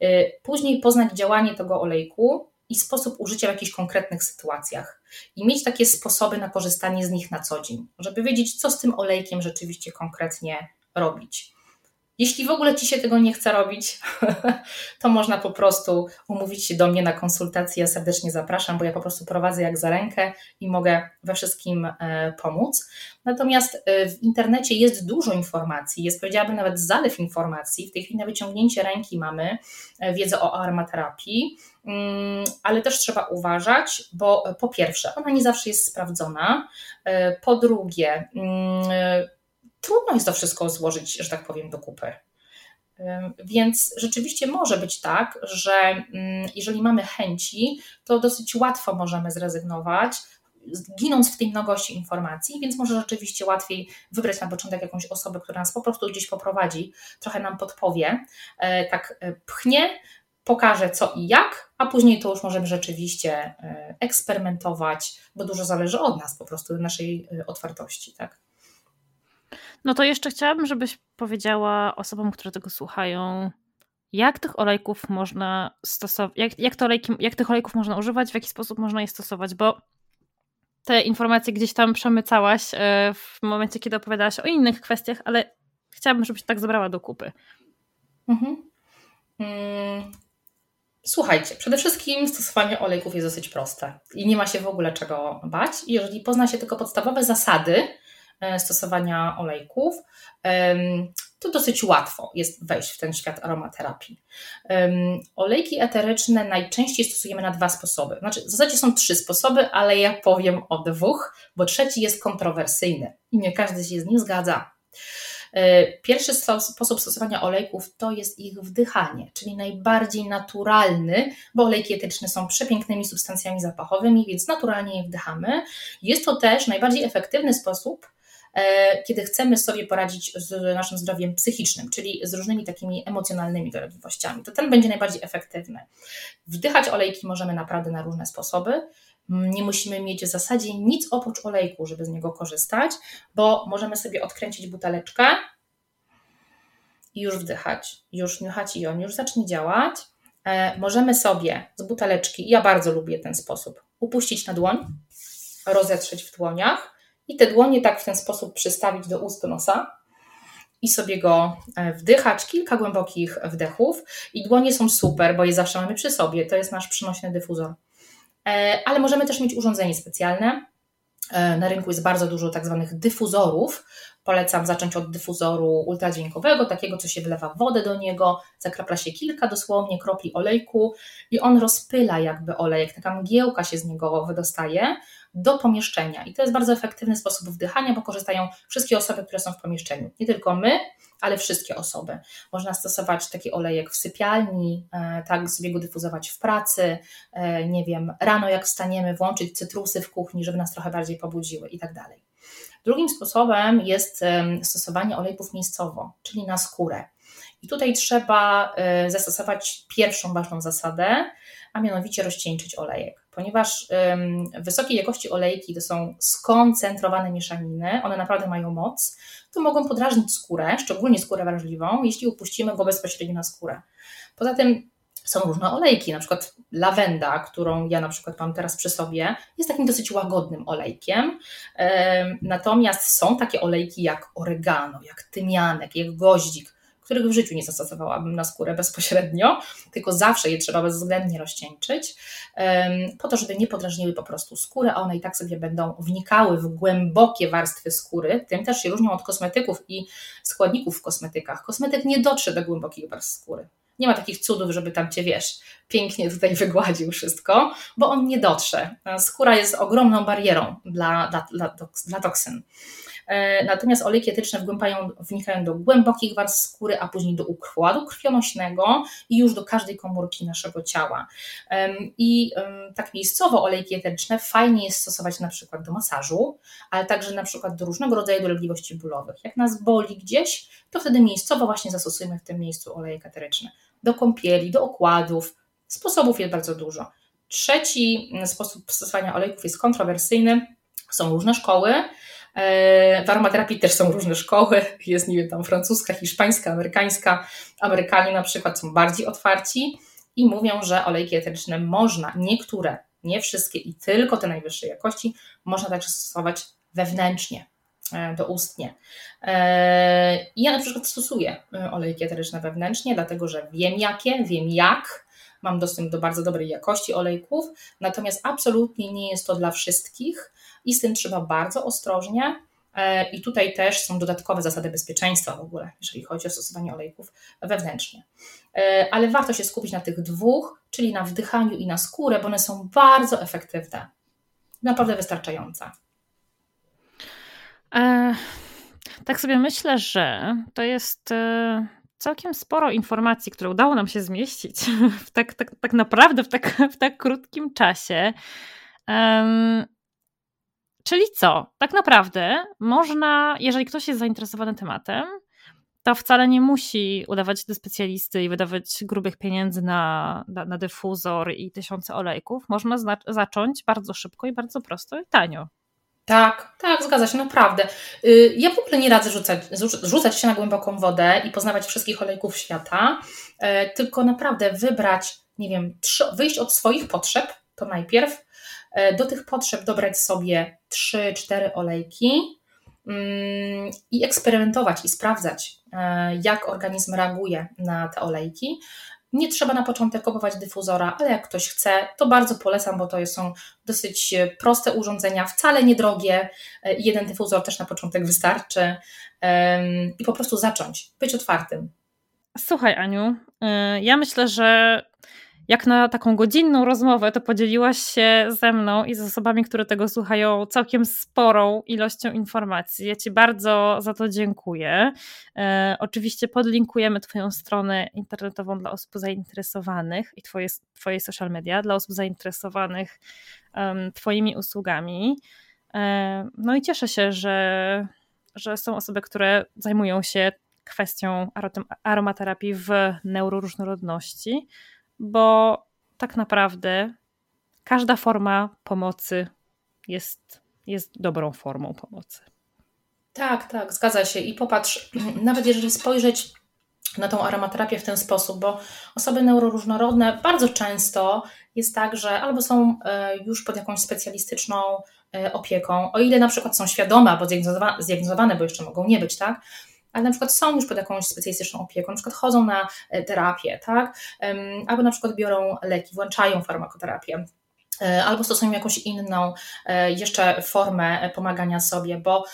Y, później poznać działanie tego olejku i sposób użycia w jakichś konkretnych sytuacjach i mieć takie sposoby na korzystanie z nich na co dzień, żeby wiedzieć, co z tym olejkiem rzeczywiście konkretnie robić. Jeśli w ogóle Ci się tego nie chce robić, to można po prostu umówić się do mnie na konsultację. Ja serdecznie zapraszam, bo ja po prostu prowadzę jak za rękę i mogę we wszystkim e, pomóc. Natomiast e, w internecie jest dużo informacji, jest powiedziałabym nawet zalew informacji. W tej chwili na wyciągnięcie ręki mamy e, wiedzę o aromaterapii, mm, ale też trzeba uważać, bo po pierwsze, ona nie zawsze jest sprawdzona. Po drugie, mm, trudno jest to wszystko złożyć, że tak powiem, do kupy. Więc rzeczywiście może być tak, że mm, jeżeli mamy chęci, to dosyć łatwo możemy zrezygnować, ginąc w tej mnogości informacji, więc może rzeczywiście łatwiej wybrać na początek jakąś osobę, która nas po prostu gdzieś poprowadzi, trochę nam podpowie, e, tak e, pchnie, pokaże co i jak, a później to już możemy rzeczywiście e, eksperymentować, bo dużo zależy od nas, po prostu naszej otwartości. Tak? No to jeszcze chciałabym, żebyś powiedziała osobom, które tego słuchają, jak tych olejków można stosować, jak, jak, olejki, jak tych olejków można używać, w jaki sposób można je stosować, bo te informacje gdzieś tam przemycałaś e, w momencie, kiedy opowiadałaś o innych kwestiach, ale chciałabym, żebyś tak zabrała do kupy. Mhm. Mm. Słuchajcie, przede wszystkim stosowanie olejków jest dosyć proste i nie ma się w ogóle czego bać. Jeżeli pozna się tylko podstawowe zasady, stosowania olejków, to dosyć łatwo jest wejść w ten świat aromaterapii. Olejki eteryczne najczęściej stosujemy na dwa sposoby. Znaczy, w zasadzie są trzy sposoby, ale ja powiem o dwóch, bo trzeci jest kontrowersyjny i nie każdy się z nim zgadza. E, pierwszy sposób stosowania olejków to jest ich wdychanie, czyli najbardziej naturalny, bo olejki etyczne są przepięknymi substancjami zapachowymi, więc naturalnie je wdychamy. Jest to też najbardziej efektywny sposób E, kiedy chcemy sobie poradzić z naszym zdrowiem psychicznym, czyli z różnymi takimi emocjonalnymi dolegliwościami. To ten będzie najbardziej efektywny. Wdychać olejki możemy naprawdę na różne sposoby. Nie musimy mieć w zasadzie nic oprócz olejku, żeby z niego korzystać, bo możemy sobie odkręcić buteleczkę i już wdychać, już niuchać i on już zacznie działać. E, możemy sobie z buteleczki, ja bardzo lubię ten sposób, upuścić na dłoń, rozetrzeć w dłoniach i te dłonie tak w ten sposób przystawić do ust nosa i sobie go e, wdychać, kilka głębokich wdechów. I dłonie są super, bo je zawsze mamy przy sobie. To jest nasz przynośny dyfuzor. E, ale możemy też mieć urządzenie specjalne. E, na rynku jest bardzo dużo tak zwanych dyfuzorów. Polecam zacząć od dyfuzoru ultradźwiękowego, takiego, co się wlewa wodę do niego, zakrapla się kilka dosłownie kropli olejku i on rozpyla jakby olejek, taka mgiełka się z niego wydostaje do pomieszczenia. I to jest bardzo efektywny sposób wdychania, bo korzystają wszystkie osoby, które są w pomieszczeniu. Nie tylko my, ale wszystkie osoby. Można stosować taki olejek w sypialni, e, tak sobie go dyfuzować w pracy, e, nie wiem, rano jak wstaniemy, włączyć cytrusy w kuchni, żeby nas trochę bardziej pobudziły i tak dalej. Drugim sposobem jest stosowanie olejków miejscowo, czyli na skórę. I tutaj trzeba e, zastosować pierwszą ważną zasadę, a mianowicie rozcieńczyć olejek ponieważ wysokiej jakości olejki to są skoncentrowane mieszaniny, one naprawdę mają moc, to mogą podrażnić skórę, szczególnie skórę wrażliwą, jeśli upuścimy go bezpośrednio na skórę. Poza tym są różne olejki, na przykład lawenda, którą ja na przykład mam teraz przy sobie, jest takim dosyć łagodnym olejkiem. Natomiast są takie olejki jak oregano, jak tymianek, jak goździk, których w życiu nie zastosowałabym na skórę bezpośrednio, tylko zawsze je trzeba bezwzględnie rozcieńczyć, po to, żeby nie podrażniły po prostu skóry, a one i tak sobie będą wnikały w głębokie warstwy skóry. Tym też się różnią od kosmetyków i składników w kosmetykach. Kosmetyk nie dotrze do głębokich warstw skóry. Nie ma takich cudów, żeby tam cię, wiesz, pięknie tutaj wygładził wszystko, bo on nie dotrze. Skóra jest ogromną barierą dla, dla, dla, dla toksyn. E, natomiast olejki wgłębiają, wnikają do głębokich warstw skóry, a później do układu krwionośnego i już do każdej komórki naszego ciała. I tak miejscowo olejki etyczne fajnie jest stosować na przykład do masażu, ale także na przykład do różnego rodzaju dolegliwości bólowych. Jak nas boli gdzieś, to wtedy miejscowo właśnie zastosujemy w tym miejscu olejek eteryczny. Do kąpieli, do okładów. Sposobów jest bardzo dużo. Trzeci sposób stosowania olejków jest kontrowersyjny. Są różne szkoły. E, w aromaterapii też są różne szkoły, jest nie wiem, tam francuska, hiszpańska, amerykańska. Amerykanie na przykład są bardziej otwarci i mówią, że olejki eteryczne można, niektóre, nie wszystkie i tylko te najwyższej jakości, można także stosować wewnętrznie, e, doustnie. E, ja na przykład stosuję olejki eteryczne wewnętrznie, dlatego że wiem jakie, wiem jak, mam dostęp do bardzo dobrej jakości olejków, natomiast absolutnie nie jest to dla wszystkich i z tym trzeba bardzo ostrożnie. E, I tutaj też są dodatkowe zasady bezpieczeństwa w ogóle, jeżeli chodzi o stosowanie olejków wewnętrznie. E, ale warto się skupić na tych dwóch, czyli na wdychaniu i na skórę, bo one są bardzo efektywne. Naprawdę wystarczające. E, tak sobie myślę, że to jest e, całkiem sporo informacji, które udało nam się zmieścić w tak, tak, tak naprawdę w tak, w tak krótkim czasie. Um, Czyli co? Tak naprawdę można, jeżeli ktoś jest zainteresowany tematem, to wcale nie musi udawać do specjalisty i wydawać grubych pieniędzy na, na, na dyfuzor i tysiące olejków. Można zacząć bardzo szybko i bardzo prosto i tanio. Tak, tak, zgadza się, naprawdę. Y, ja w ogóle nie radzę rzucać, rzucać się na głęboką wodę i poznawać wszystkich olejków świata, y, tylko naprawdę wybrać, nie wiem, wyjść od swoich potrzeb, to najpierw, E, do tych potrzeb dobrać sobie 3-4 olejki mm, i eksperymentować i sprawdzać, e, jak organizm reaguje na te olejki. Nie trzeba na początek kupować dyfuzora, ale jak ktoś chce, to bardzo polecam, bo to są dosyć proste urządzenia, wcale niedrogie. E, jeden dyfuzor też na początek wystarczy i po prostu zacząć, być otwartym. Słuchaj, Aniu, ja myślę, że jak na taką godzinną rozmowę, to podzieliłaś się ze mną i z osobami, które tego słuchają, całkiem sporą ilością informacji. Ja Ci bardzo za to dziękuję. E, oczywiście podlinkujemy Twoją stronę internetową dla osób zainteresowanych i Twoje, twoje social media dla osób zainteresowanych um, Twoimi usługami. E, no i cieszę się, że, że są osoby, które zajmują się kwestią aromaterapii w neuroróżnorodności bo tak naprawdę każda forma pomocy jest, jest dobrą formą pomocy. Tak, tak, zgadza się. I popatrz, nawet jeżeli spojrzeć na tą aromaterapię w ten sposób, bo osoby neuroróżnorodne bardzo często jest tak, że albo są e, już pod jakąś specjalistyczną e, opieką, o ile na przykład są świadome albo zdiagnozowane, bo jeszcze mogą nie być, tak, ale na przykład są już pod jakąś specjalistyczną opieką, na przykład chodzą na e, terapię, tak? Albo na przykład biorą leki, włączają farmakoterapię e, albo stosują jakąś inną e, jeszcze formę pomagania sobie, bo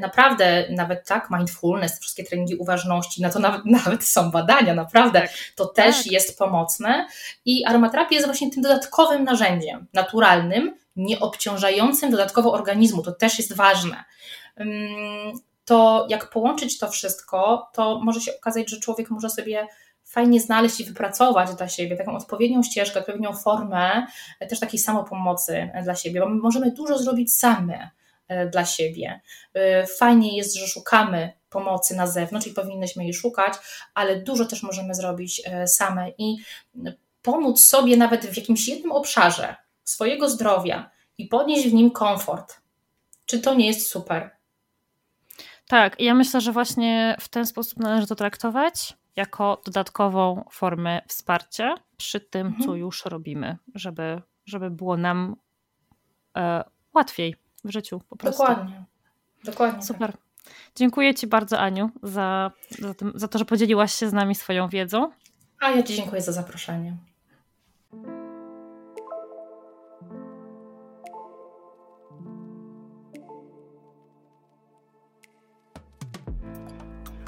naprawdę nawet tak, mindfulness, wszystkie treningi uważności, na to nawet, nawet są badania, naprawdę tak, to też tak. jest pomocne i aromaterapia jest właśnie tym dodatkowym narzędziem naturalnym, nieobciążającym dodatkowo organizmu, to też jest ważne to jak połączyć to wszystko, to może się okazać, że człowiek może sobie fajnie znaleźć i wypracować dla siebie taką odpowiednią ścieżkę, odpowiednią formę e, też takiej samopomocy dla siebie, bo my możemy dużo zrobić same e, dla siebie. E, fajnie jest, że szukamy pomocy na zewnątrz i powinnyśmy jej szukać, ale dużo też możemy zrobić same i pomóc sobie nawet w jakimś jednym obszarze swojego zdrowia i podnieść w nim komfort. Czy to nie jest super? Tak, ja myślę, że właśnie w ten sposób należy to traktować jako dodatkową formę wsparcia przy tym, mhm. co już robimy, żeby, żeby było nam e, łatwiej w życiu po prostu. Dokładnie. Dokładnie. Super. Dziękuję Ci bardzo, Aniu, za, za, tym, za to, że podzieliłaś się z nami swoją wiedzą. A ja Ci dziękuję za zaproszenie.